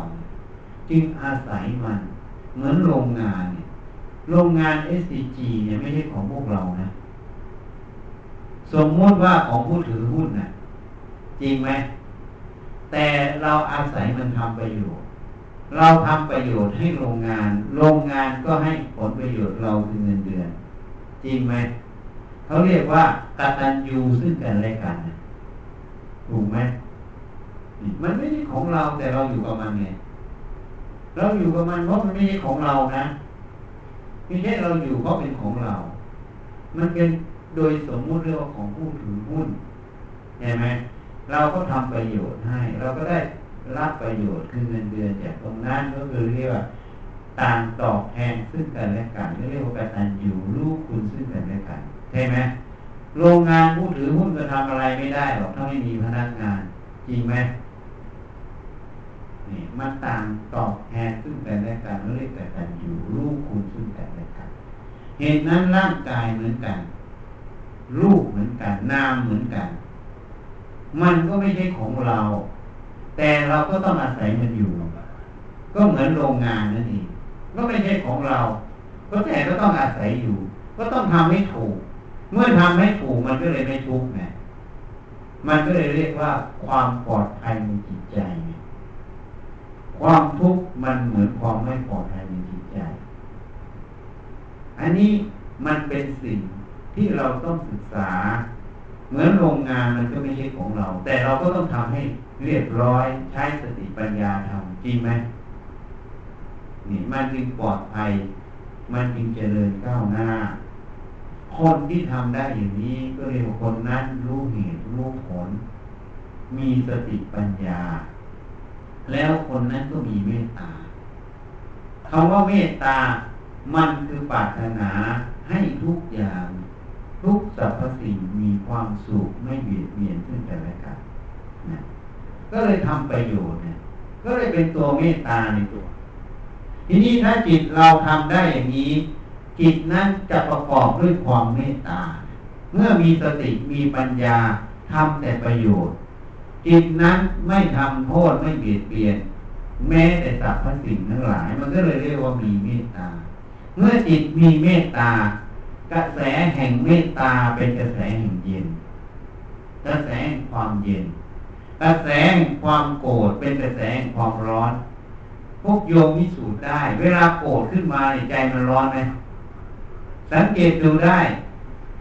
จึงอาศัยมัน เหมือนโรงงานเนี่ยโรงงาน SCG เนี่ยไม่ใช่ของพวกเรานะ สมมติว่าของผู้ถือหุ้นนะ่ะจริงไหม แต่เราอาศัยมันทำประโยชน์ เราทำประโยชน์ให้โรงงาน โรงงานก็ให้ผลประโยชน์เราคือเงินเดือน จริงไหม เขาเรียกว่ากตัญญูซึ่งกันและกันถูกไหมมันไม่ใช่ของเราแต่เราอยู่กับมันไงเราอยู่กับมันเพราะมันไม่ใช่ของเรานะไม่ใช่เราอยู่เพราะเป็นของเรา มันเป็น โดยสมมุติเรียกว่าของผู้ถือหุ้นเห็นไหมเราก็ทำประโยชน์ให้ เราก็ได้รับประโยชน์คือเงินเดือนจากตรงนั้นก็คือเรียกว่าต่างตอบแทนซึ่งกันและกันเรียกว่าการอยู่รู้คุณซึ่งกันและกันใช่ไหมโรงงานผู้ถือหุ้นจะทำอะไรไม่ได้หรอกถ้าไม่มีพนักงาน จริงไหมนี่มันต่างตอบแทนซึ่งกันและกันเรียกแต่กันอยู่รู้คุณซึ่งกันและกันเหตุนั้นร่างกายเหมือนกัน รูปเหมือนกัน นามเหมือนกัน มันก็ไม่ใช่ของเรา แต่เราก็ต้องอาศัยมันอยู่ ก็เหมือนโรงงานนั่นเองก็ไม่ใช่ของเรา ก็แต่ก็ต้องอาศัยอยู่ ก็ต้องทำให้ถูก เมื่อทำให้ถูกมันก็เลยไม่ทุกข์ไงมันก็เลยเรียกว่าความปลอดภัยในจิตใจ ความทุกข์มันเหมือนความไม่ปลอดภัยในจิตใจ อันนี้มันเป็นสิ่ง ที่เราต้องศึกษา เหมือนโรงงานมันก็ไม่ใช่ของเรา แต่เราก็ต้องทำให้เรียบร้อยใช้สติปัญญาทำจริงไหมนี่มันจึงปลอดภัย มันจึงเจริญก้าวหน้า คนที่ทำได้อย่างนี้ก็เรียกว่าคนนั้นรู้เหตุรู้ผล มีสติปัญญา แล้วคนนั้นก็มีเมตตาคำว่าเมตตา มันคือปรารถนาให้ทุกอย่าง ทุกสรรพสิ่งมีความสุขไม่เบียดเบียนซึ่งกันและกันนะก็เลยทำประโยชน์เนี่ย ก็เลยเป็นตัวเมตตาในตัว ทีนี้ถ้าจิตเราทำได้อย่างนี้ จิตนั้นจะประกอบด้วยความเมตตา เมื่อมีสติมีปัญญาทำแต่ประโยชน์ จิตนั้นไม่ทำโทษไม่เบียดเบียน แม้แต่สรรพสิ่งทั้งหลาย มันก็เลยเรียกว่ามีเมตตา เมื่อจิตมีเมตตา กระแสแห่งเมตตาเป็นกระแสแห่งเย็น กระแสแห่งความเย็น กระแสแห่งความโกรธเป็นกระแสแห่งความร้อน พวกโยมพิสูจน์ได้ เวลาโกรธขึ้นมาในใจมันร้อนไหมสังเกตดูได้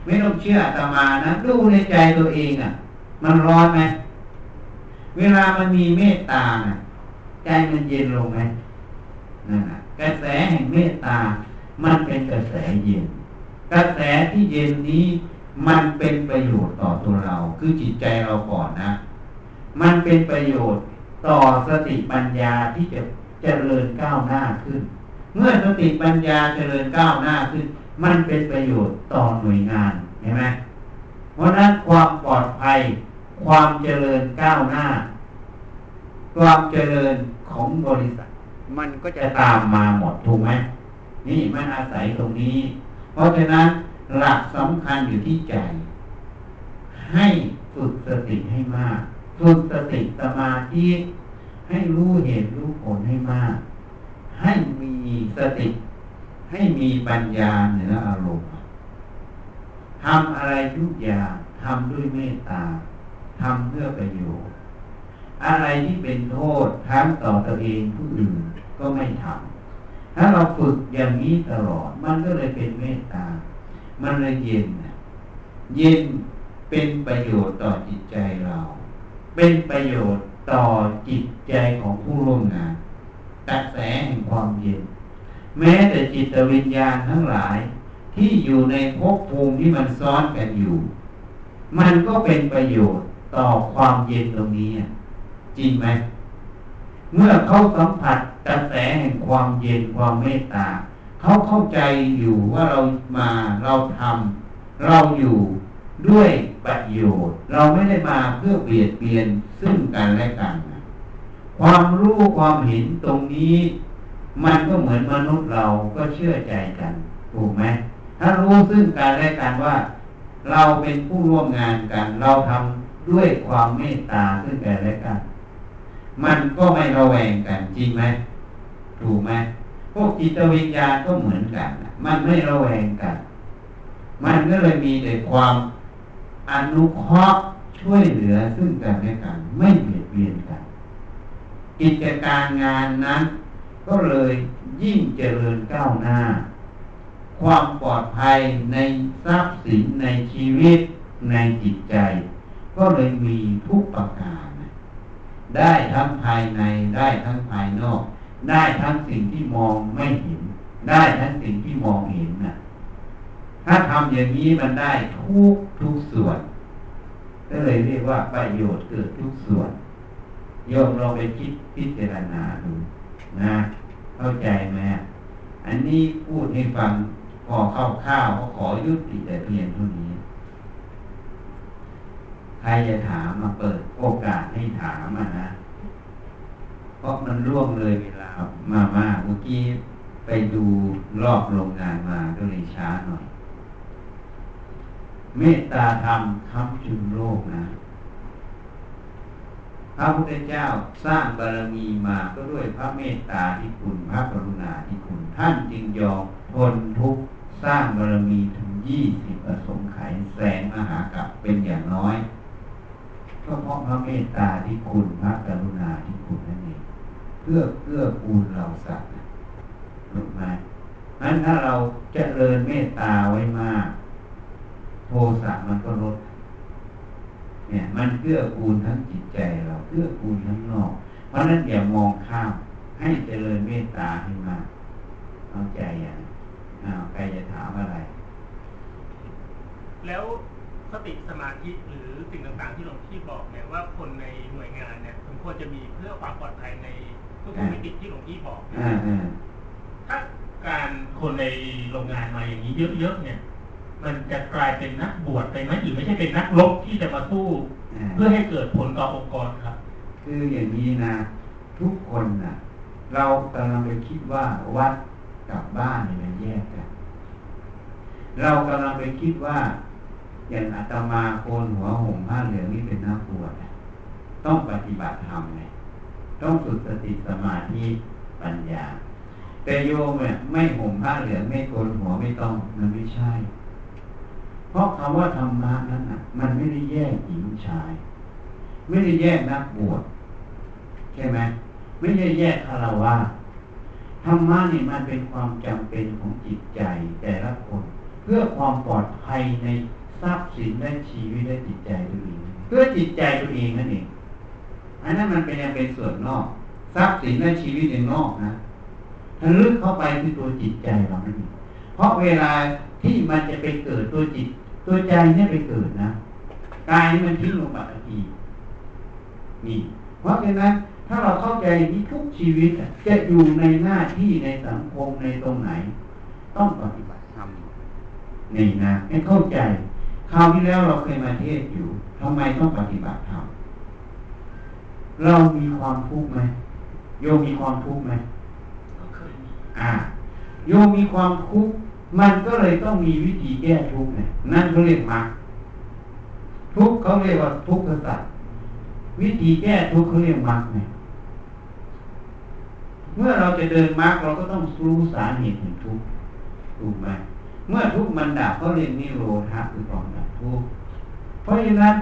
ไม่ต้องเชื่ออาตมานะ ดูในใจตัวเองอะ่ะ มันร้อนไหมเวลามันมีเมตตาน่ะใจมันเย็นลงไหมนั่นแหะกระแสแห่งเมตตา มันเป็นกระแสเย็น กระแสที่เย็นนี้มันเป็นประโยชน์ต่อตัวเรา คือจิตใจเราก่อนนะ มันเป็นประโยชน์ต่อสติปัญญาที่จะเจริญก้าวหน้าขึ้น เมื่อสติปัญญาเจริญก้าวหน้าขึ้น มันเป็นประโยชน์ต่อหน่วยงานเห็นไหมเพราะนั้นความปลอดภัย ความเจริญก้าวหน้า ความเจริญของบริษัท มันก็จะตามมาหมดถูกไหมนี่มันอาศัยตรงนี้ เพราะฉะนั้นหลักสำคัญอยู่ที่ใจ ให้ฝึกสติให้มาก ฝึกสติสมาธิให้รู้เหตุรู้ผลให้มาก ให้มีสติ ให้มีปัญญาเหนืออารมณ์ทำอะไรทุกอย่างทำด้วยเมตตาทำเพื่อประโยชน์ อะไรที่เป็นโทษทั้งต่อตัวเองผู้อื่นก็ไม่ทำ ถ้าเราฝึกอย่างนี้ตลอด มันก็เลยเป็นเมตตา มันเลยเย็นเย็นเป็นประโยชน์ต่อจิตใจเรา เป็นประโยชน์ต่อจิตใจของผู้ร่วมงานกระแสแห่งความเย็น แม้แต่จิตวิญญาณทั้งหลายที่อยู่ในภพภูมิที่มันซ้อนกันอยู่ มันก็เป็นประโยชน์ต่อความเย็นตรงนี้ จริงไหม เมื่อเขาสัมผัสกระแสแห่งความเย็นความเมตตาเขาเข้าใจอยู่ว่าเรามาเราทำเราอยู่ด้วยประโยชน์ เราไม่ได้มาเพื่อเบียดเบียนซึ่งกันและกันความรู้ความเห็นตรงนี้ มันก็เหมือนมนุษย์เราก็เชื่อใจกันถูกไหมถ้ารู้ซึ่งกันและกันว่า เราเป็นผู้ร่วมงานกัน เราทำด้วยความเมตตาซึ่งกันและกัน มันก็ไม่ระแวงกันจริงไหมถูกไหมพวกจิตวิญญาณก็เหมือนกัน มันไม่ระแวงกัน มันก็เลยมีแต่ความอนุเคราะห์ช่วยเหลือซึ่งกันและกัน ไม่เบียดเบียนกัน กิจการงานนั้น ก็เลยยิ่งเจริญก้าวหน้า ความปลอดภัยในทรัพย์สินในชีวิตในจิตใจ ก็เลยมีทุกประการ ได้ทั้งภายในได้ทั้งภายนอก ได้ทั้งสิ่งที่มองไม่เห็น ได้ทั้งสิ่งที่มองเห็นน่ะ ถ้าทำอย่างนี้มันได้ทุกทุกส่วน ก็เลยเรียกว่าประโยชน์เกิดทุกส่วนโยมเราไปคิดพิจารณาดูนะเข้าใจไหมอันนี้พูดให้ฟังพอเข้าข้าวก็ขอยุติแต่เพียงเท่านี้ ใครจะถามมาเปิดโอกาสให้ถามมานะ เพราะมันร่วงเลยเวลามามากเมื่อกี้ไปดูรอบโรงงานมาก็เลยช้าหน่อย เมตตาธรรมคำจุนโลกนะ พระพุทธเจ้าสร้างบารมีมาก็ด้วยพระเมตตาที่คุณพระกรุณาที่คุณ ท่านจึงยอมทนทุกข์สร้างบารมีถึงยี่สิบประสงไขแสงมหากับเป็นอย่างน้อย ก็เพราะพระเมตตาที่คุณพระกรุณาที่คุณนั่นเองเพื่อเพื่อกูลเราสัตว์ถูกไหมนั้นถ้าเราจเจริญเมตตาไว้มาก โทสะมันก็ลด เนี่ย มันเกื้อกูลทั้งจิตใจเราเกื้อกูลทั้งนอก เพราะนั้นอย่ามองข้ามให้เจริญเมตตาให้มากเอาใจอย่างอ้าวใครจะถามอะไร แล้ว สติสมาธิหรือสิ่งต่างๆที่หลวงพี่บอกเนี่ยว่าคนในหน่วยงานเนี่ยสมควรจะมีเพื่อความปลอดภัยในทุกๆมิติที่หลวงพี่บอกถ้าการคนในโรงงานมาอย่างนี้เยอะๆเนี่ย มันจะกลายเป็นนักบวชไปไหมหรือไม่ใช่เป็นนักรบที่จะมาสู้ เพื่อให้เกิดผลต่อองค์กรครับ คืออย่างนี้นะทุกคนนะเรากำลังไปคิดว่าวัดกับบ้านเนี่ยมันแยกกันเรากำลังไปคิดว่า อย่างอาตมาโกนหัวห่มผ้าเหลืองนี่เป็นนักบวชต้องปฏิบัติธรรมไงต้องฝึกสติสมาธิปัญญา แต่โยมเนี่ยไม่ห่มผ้าเหลืองไม่โกนหัวไม่ต้องมันไม่ใช่ เพราะคำว่าธรรมะนั้นนะมันไม่ได้แยกหญิงชาย ไม่ได้แยกนักบวชใช่ไหมไม่ได้แยกคารวะธรรมะนี่มันเป็นความจำเป็นของจิตใจแต่ละคน เพื่อความปลอดภัยใน ทรัพย์สินและชีวิตและจิตใจตัวเองเพื่อจิตใจตัวเองนั่นเองอันนั้นมันเป็นยังเป็นส่วนนอก ทรัพย์สินและชีวิตในนอกนะถ้าลึกเข้าไปคือตัวจิตใจเรานั่นเองเพราะเวลาที่มันจะไปเกิดตัวจิต ตัวใจเนี่ยไปเกิดนะกายนี่มันทิ้งลงปัจจุนี่ เพราะฉะนั้นถ้าเราเข้าใจนี้ทุกชีวิตจะอยู่ในหน้าที่ในสังคมในตรงไหน ต้องปฏิบัติธรรมนี่นะให้เข้าใจ คราวที่แล้วเราเคยมาเทศอยู่ทำไมต้องปฏิบัติธรรมเรามีความทุกข์ไหมโยมมีความทุกข์ไหมเคยมีอ่า โยมมีความทุกข์มันก็เลยต้องมีวิธีแก้ทุกข์เนี่ยนั่นเขาเรียกมรรคทุกข์เขาเรียกว่าทุกข์สัตว์วิธีแก้ทุกข์เขาเรียกมรรคเนี่ยเมื่อเราจะเดินมรรคเราก็ต้องรู้สาเหตุแห่งทุกข์ถูกไหมเมื่อทุกข์มันดับเขาเรียกนิโรธาคือความดับทุกข์ เพราะฉะนั้น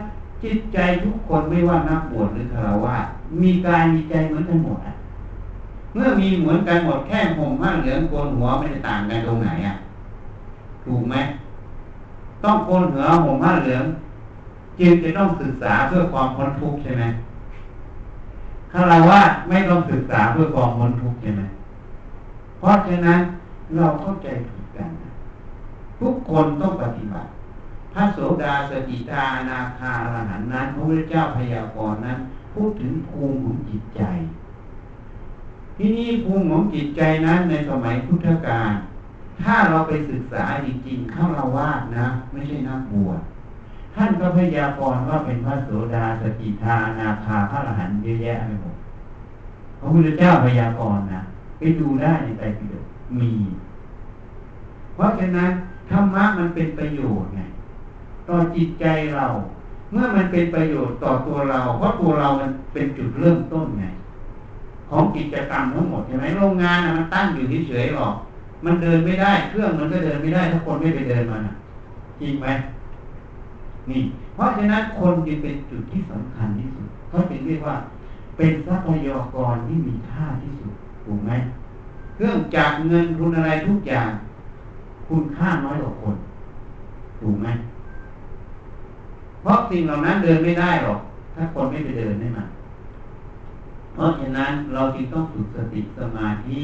จิตใจทุกคนไม่ว่านักบวชหรือคารวะมีกายมีใจเหมือนกันหมดอะเมื่อมีเหมือนกันหมดแค่ผมผ้าเหลืองโกนหัวไม่ได้ต่างกันตรงไหนอะถูกไหมต้องโกนหัวผมผ้าเหลืองจึงจะต้องศึกษาเพื่อความพ้นทุกข์ใช่ไหมคารวะไม่ต้องศึกษาเพื่อความพ้นทุกข์ใช่ไหมเพราะฉะนั้นเราเข้าใจผิดกัน ทุกคนต้องปฏิบัติ ระโสดาสกิตานาคาอรหันนั้นพระพุทธเจ้าพยากรณ์นั้น พูดถึงภูมิของจิตใจ ที่นี้ภูมิของจิตใจนั้นในสมัยพุทธกาลถ้าเราไปศึกษาจริงๆเข้าเราวาดนะ ไม่ใช่นักบวชท่านก็พยากรณ์ว่าเป็นพระโสดาสกิทานาคาพระอรหันต์เยอะแยะไปหมดพระพุทธเจ้าพยากรณ์นะไปดูได้ในไตรปิฎกมี เพราะฉะนั้นธรรมะมันเป็นประโยชน์ไง ต่อจิตใจเรา เมื่อมันเป็นประโยชน์ต่อตัวเรา เพราะตัวเรามันเป็นจุดเริ่มต้นไงของกิจกรรมทั้งหมดใช่ไหมโรงงานมันตั้งอยู่เฉยๆหรอก มันเดินไม่ได้ เครื่องมันก็เดินไม่ได้ถ้าคนไม่ไปเดินมันจริงไหมนี่ เพราะฉะนั้นคนจึงเป็นจุดที่สำคัญที่สุดเขาจึงเรียกว่า เป็นทรัพยากรที่มีค่าที่สุดถูกไหมเครื่องจักรเงินทุนอะไรทุกอย่าง คุณค่าน้อยกว่าคนถูกไหม ราะสิ่งเหล่านั้นเดินไม่ได้หรอก ถ้าคนไม่ไปเดินได้มาเพราะฉะนั้นเราจึงต้องฝึกสติสมาธิ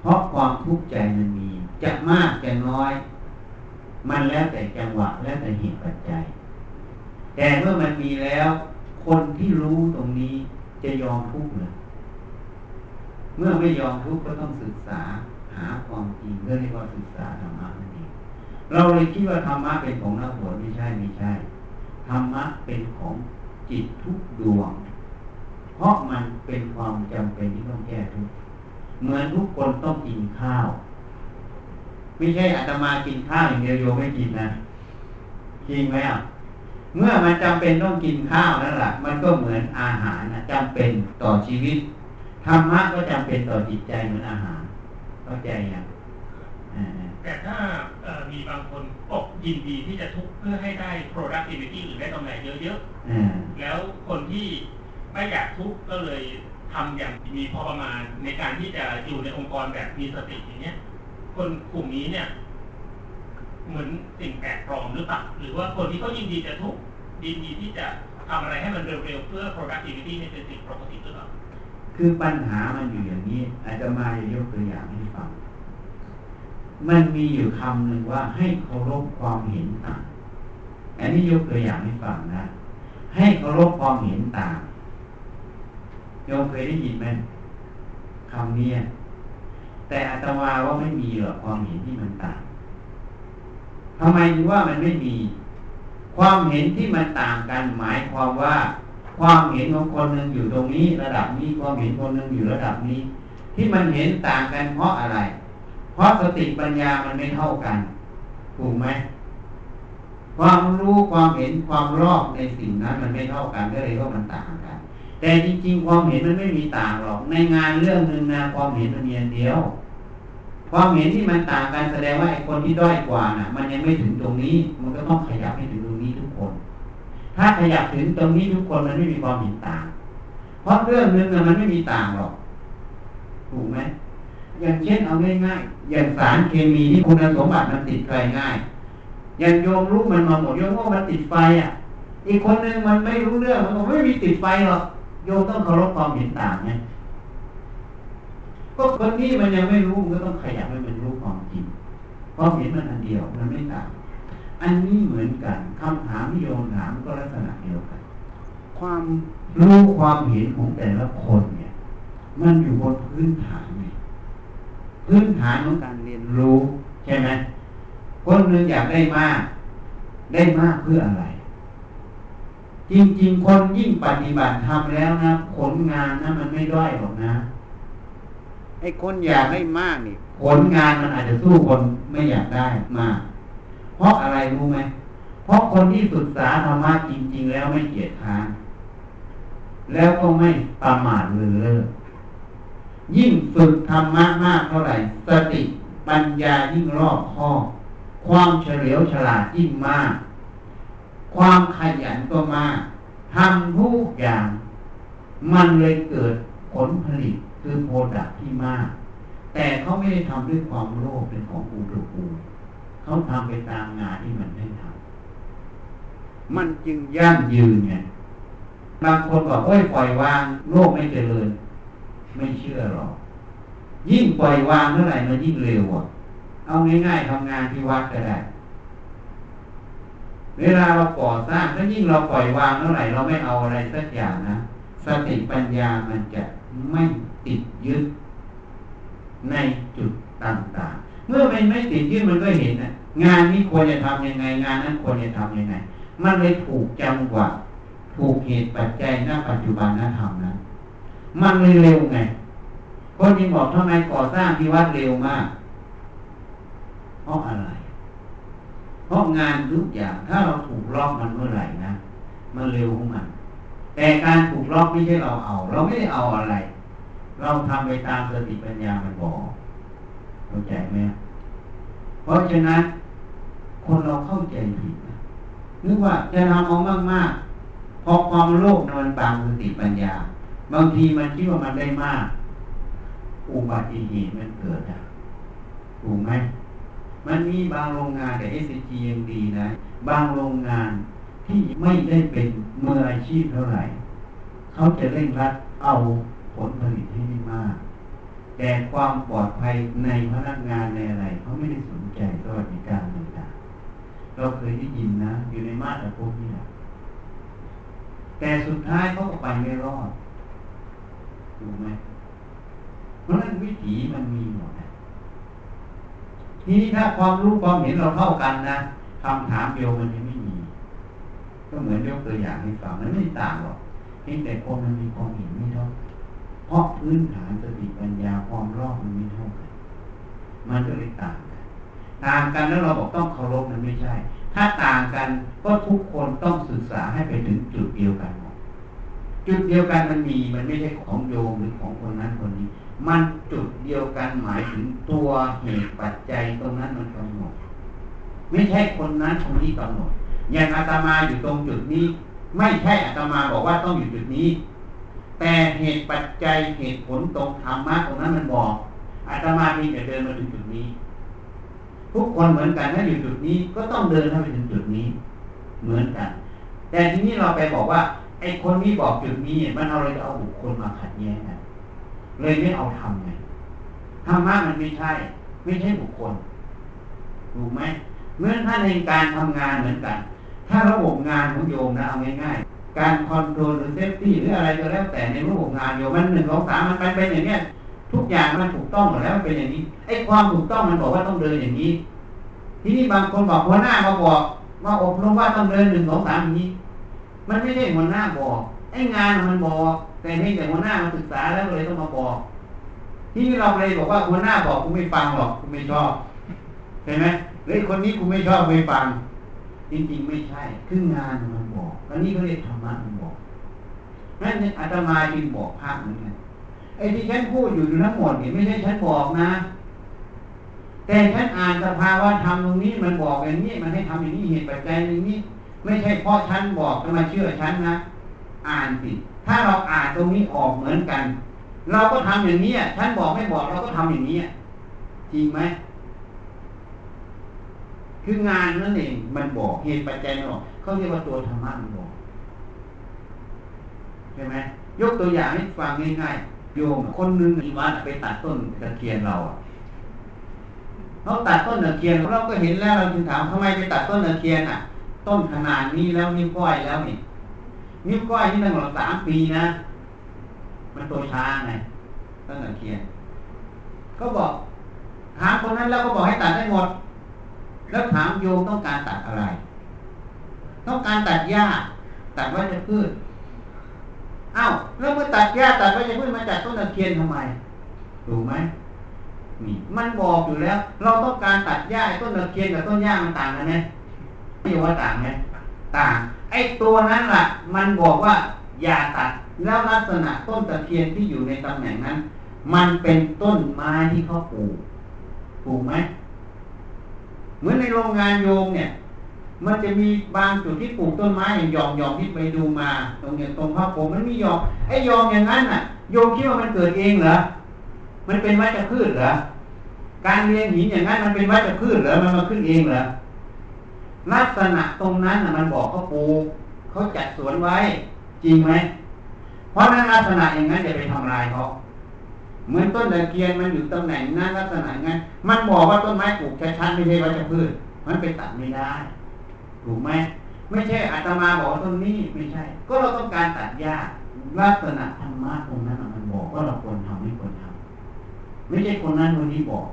เพราะความทุกข์ใจมันมี จะมากจะน้อย มันแล้วแต่จังหวะแล้วแต่เหตุปัจจัย แต่เมื่อมันมีแล้ว คนที่รู้ตรงนี้จะยอมทุกข์เลยเมื่อไม่ยอมทุกข์ก็ต้องศึกษาหาความจริงเรียกว่าศึกษาธรรมะนั่นเองเราเลยคิดว่าธรรมะเป็นของนักบวชไม่ใช่ไม่ใช่ ธรรมะเป็นของจิตทุกดวง เพราะมันเป็นความจำเป็นที่ต้องแก้ทุกเหมือนทุกคนต้องกินข้าว ไม่ใช่อาตมากินข้าวอย่างเดียวโยไม่กินนะจริงไหมอะเมื่อมันจำเป็นต้องกินข้าวนั่นแหละมันก็เหมือนอาหารนะจำเป็นต่อชีวิตธรรมะก็จำเป็นต่อจิตใจเหมือนอาหารเข้าใจยัง แต่ถ้ามีบางคนอกยินดีที่จะทุกเพื่อให้ได้ productivity หรือได้ตำแหน่งเยอะๆแล้วคนที่ไม่อยากทุกก็เลยทำอย่างมีพอประมาณในการที่จะอยู่ในองค์กรแบบมีสติอย่างเงี้ย คนกลุ่มนี้เนี่ย เหมือนสิ่งแปลกปลอมหรือเปล่าหรือว่าคนที่เขายินดีจะทุกยินดีที่จะทำอะไรให้มันเร็วๆเพื่อ productivity ในเป็นสิ่งปกติหรือเปล่าคือปัญหามันอยู่อย่างนี้ อาจจะมายกตัวอย่างให้ฟัง มันมีอยู่คำหนึ่งว่าให้เคารพความเห็นต่าง อันนี้ยกตัวอย่างให้ฟังนะ ให้เคารพความเห็นต่างโยมเคยได้ยินไหมคำนี้แต่อาตมาว่าไม่มีหรอกความเห็นที่มันต่างทำไมถึงว่ามันไม่มี ความเห็นที่มันต่างกันหมายความว่า ความเห็นของคนหนึ่งอยู่ตรงนี้ ระดับนี้ความเห็นคนหนึ่งอยู่ระดับนี้ ที่มันเห็นต่างกันเพราะอะไร เพราะสติปัญญามันไม่เท่ากันถูกไหมความรู้ความเห็นความรอบในสิ่งนั้น มันไม่เท่ากันก็เลยว่ามันต่างกัน แต่จริงๆ ความเห็นมันไม่มีต่างหรอก ในงานเรื่องหนึ่งนะความเห็นมันมีอันเดียว ความเห็นที่มันต่างกันแสดงว่าไอ้คนที่ด้อยกว่าน่ะ มันยังไม่ถึงตรงนี้ มันก็ต้องขยับให้ถึงตรงนี้ทุกคน ถ้าขยับถึงตรงนี้ทุกคนมันไม่มีความเห็นต่าง เพราะเรื่องหนึ่งมันไม่มีต่างหรอกถูกไหม อย่างเช่นเอาง่ายๆอย่างสารเคมีที่คุณสมบัติมันติดไฟง่าย อย่างโยมรู้มันมาหมดโยมว่ามันติดไฟอะ อีกคนหนึ่งมันไม่รู้เรื่องมันก็ไม่มีติดไฟหรอกโยมต้องเคารพความเห็นต่างไงก็คนนี้มันยังไม่รู้มันก็ต้องขยับให้มันรู้ความจริงเพราะเห็นมันอันเดียวมันไม่ต่างอันนี้เหมือนกันคำถามที่โยมถามก็ลักษณะเดียวกัน ความรู้ความเห็นของแต่ละคนเนี่ย มันอยู่บนพื้นฐาน พื้นฐานของการเรียนรู้ใช่ไหมคนหนึ่งอยากได้มาก ได้มากเพื่ออะไร จริงๆ คนยิ่งปฏิบัติทำแล้วนะผลงานนะมันไม่ด้อยหรอกนะไอ้คนอยากได้มากนี่ผลงานมันอาจจะสู้คนไม่อยากได้มาก เพราะอะไรรู้ไหมเพราะคนที่ศึกษาธรรมะจริง ๆ แล้วไม่เกียจค้านแล้วก็ไม่ประมาทเลินเล่อ ยิ่งฝึกธรรมะมากเท่าไหร่ สติปัญญายิ่งรอบคอบความเฉลียวฉลาดยิ่งมาก ความขยันก็มากทำทุกอย่าง มันเลยเกิดผลผลิตคือโปรดักที่มาก แต่เขาไม่ได้ทำด้วยความโลภเป็นของอูตุกูเขาทำไปตามงานที่มันได้ทำมันจึงยั่งยืนไงบางคนบอกโอ้ยปล่อยวางโลกไม่เจริญ ไม่เชื่อหรอก ยิ่งปล่อยวางเท่าไหร่มันยิ่งเร็วอะ เอาง่ายๆทำงานที่วัดก็ได้ เวลาเราก่อสร้างถ้ายิ่งเราปล่อยวางเท่าไหร่เราไม่เอาอะไรสักอย่างนะสติปัญญามันจะไม่ติดยึดในจุดต่างๆ เมื่อมันไม่ติดยึดมันก็เห็นนะงานนี้ควรจะทำยังไง งานนั้นควรจะทำยังไง มันเลยถูกจังหวะถูกเหตุปัจจัยณปัจจุบันนธรรมนะ มันเลยเร็วไงคนยังบอกทำไมก่อสร้างที่วัดเร็วมาก เพราะอะไร เพราะงานทุกอย่างถ้าเราถูกล็อกมันเมื่อไหร่นะ มันเร็วของมัน แต่การถูกล็อกไม่ใช่เราเอา เราไม่ได้เอาอะไร เราทำไปตามสติปัญญามันบอกเข้าใจไหมเพราะฉะนั้น คนเราเข้าใจผิดนะนึกว่าจะทำเอามากๆพอความโลภมันบางสติปัญญา บางทีมันคิดว่ามันได้มาก อุบัติเหตุมันเกิดอะถูกไหมมันมีบางโรงงานแต่เอสจียังดีนะ บางโรงงานที่ไม่ได้เป็นมืออาชีพเท่าไหร่ เขาจะเร่งรัดเอาผลผลิตให้ได้มาก แต่ความปลอดภัยในพนักงานในอะไรเขาไม่ได้สนใจสวัสดิการต่างๆเราเคยได้ยินนะ อยู่ในมาตรพวกนี้แหละแต่สุดท้ายเขาก็ไปไม่รอด ถูกไหมเพราะฉะนั้นวิถีมันมีหมดทีนี้ถ้าความรู้ความเห็นเราเท่ากันนะคำถามเดียวมันยังไม่มี ก็เหมือนยกตัวอย่างให้ฟังมันไม่ต่างหรอกเพียงแต่คนมันมีความเห็นไม่เท่าเพราะพื้นฐานสติปัญญาความรอบมันไม่เท่ากัน มันก็เลยต่างกันต่างกันแล้วเราบอกต้องเคารพมันไม่ใช่ ถ้าต่างกันก็ทุกคนต้องศึกษาให้ไปถึงจุดเดียวกัน จุดเดียวกันมันมีมันไม่ใช่ของโยมหรือของคนนั้นคนนี้ มันจุดเดียวกันหมายถึงตัวเหตุปัจจัยตรงนั้นมันกำหนดไม่ใช่คนนั้นคนนี้กำหนดอย่างอาตมาอยู่ตรงจุดนี้ ไม่ใช่อาตมาบอกว่าต้องอยู่จุดนี้ แต่เหตุปัจจัยเหตุผลตรงธรรมะตรงนั้นมันบอกอาตมาเพียงแต่เดินมาถึงจุดนี้ ทุกคนเหมือนกันถ้าอยู่จุดนี้ก็ต้องเดินเข้าไปถึงจุดนี้ เหมือนกัน แต่ทีนี้เราไปบอกว่า ไอ้คนที่บอกจุดนี้มันเอาอะไรเอาบุคคลมาขัดแย้งกันเลยไม่เอาทำไงธรรมะมันไม่ใช่ ไม่ใช่บุคคลถูกไหมเมื่อท่านในการทำงานเหมือนกัน ถ้าระบบงานของโยมนะเอาง่ายๆ การ control หรือ safety หรืออะไรก็แล้วแต่ในระบบงานโยมมันหนึ่งสองสามมันไปเป็นอย่างเนี้ยทุกอย่างมันถูกต้องหมดแล้วเป็นอย่างนี้ไอ้ความถูกต้องมันบอกว่าต้องเดินอย่างนี้ ทีนี้บางคนบอกหัวหน้ามาบอกว่าอบรมว่าต้องเดินหนึ่งสองสามอย่างนี้ มันไม่ได้หัวหน้าบอกไอ้งานมันบอก แต่เพียงแต่หัวหน้ามาศึกษาแล้วเลยต้องมาบอก ที่เราเลยบอกว่าหัวหน้าบอกกูไม่ฟังหรอกกูไม่ชอบเห็นไหมเลยคนนี้กูไม่ชอบไม่ฟัง จริงๆไม่ใช่คืองานมันบอกแล้วนี่เขาเรียกธรรมะมันบอกนั่นอาตมาจึงบอกภาคเหมือนกันไอ้ที่ฉันพูดอยู่ทั้งหมดเนี่ไม่ใช่ฉันบอกนะ แต่ฉันอ่านสภาวะธรรมตรงนี้มันบอกอย่างนี้มันให้ทำอย่างนี้เหตุปัจจัยอย่างนี้ ไม่ใช่เพราะฉันบอกจะมาเชื่อฉันนะ อ่านสิ ถ้าเราอ่านตรงนี้ออกเหมือนกัน เราก็ทำอย่างนี้ฉันบอกไม่บอกเราก็ทำอย่างนี้จริงไหมคืองานนั่นเองมันบอกเหตุปัจจัยมันบอกเขาเรียกว่าตัวธรรมะมันบอกใช่ไหมยกตัวอย่างให้ฟังง่ายๆโยมคนหนึ่งที่วัดไปตัดต้นตะเคียนเราเขาตัดต้นตะเคียนเราก็เห็นแล้วเราจึงถามทำไมไปตัดต้นตะเคียนอะ ต้นขนาดนี้แล้วนิ้วก้อยแล้วนี่นิ้วก้อยนี่ตั้งหลังสามปีนะ มันโตช้าไงต้นตะเคียนก็บอกถามคนนั้นแล้วก็บอกให้ตัดได้หมด แล้วถามโยมต้องการตัดอะไร ต้องการตัดหญ้า ตัดวัชพืชอ้าวแล้วเมื่อตัดหญ้าตัดวัชพืชมาจากต้นตะเคียนทำไมถูกไหมนี่มันบอกอยู่แล้ว เราต้องการตัดหญ้าต้นตะเคียนกับต้นหญ้ามันต่างกันไหม ไม่ว่าต่างไหมต่าง ไอ้ตัวนั้นล่ะ มันบอกว่าอย่าตัดแล้วลักษณะต้นตะเคียนที่อยู่ในตำแหน่งนั้น มันเป็นต้นไม้ที่เขาปลูกถูกไหมเหมือนในโรงงานโยมเนี่ย มันจะมีบางจุดที่ปลูกต้นไม้อย่างยอมยอมที่ไปดูมา ตรงเนี้ยตรงพระผมมันมียอมไอ้ยอมอย่างนั้นน่ะโยมคิดว่ามันเกิดเองเหรอมันเป็นวัชพืชเหรอการเรียงหินอย่างนั้นมันเป็นวัชพืชเหรอมันมาขึ้นเองเหรอ ลักษณะตรงนั้นน่ะมันบอกเขาปลูกเขาจัดสวนไว้ จริงไหมเพราะนั้นลักษณะอย่างนั้นอย่าไปทำลายเขาเหมือนต้นตะเคียนมันอยู่ตำแหน่งนั้นลักษณะงั้น มันบอกว่าต้นไม้ปลูกชัดๆไม่ใช่วัชพืช มันไปตัดไม่ได้ ถูกไหมไม่ใช่อาตมาบอกต้นนี้ไม่ใช่ ก็เราต้องการตัดหญ้าลักษณะธรรมะตรงนั้นมันบอกว่าเราควรทำไม่ควรทำไม่ใช่คนนั้นคนนี้บอก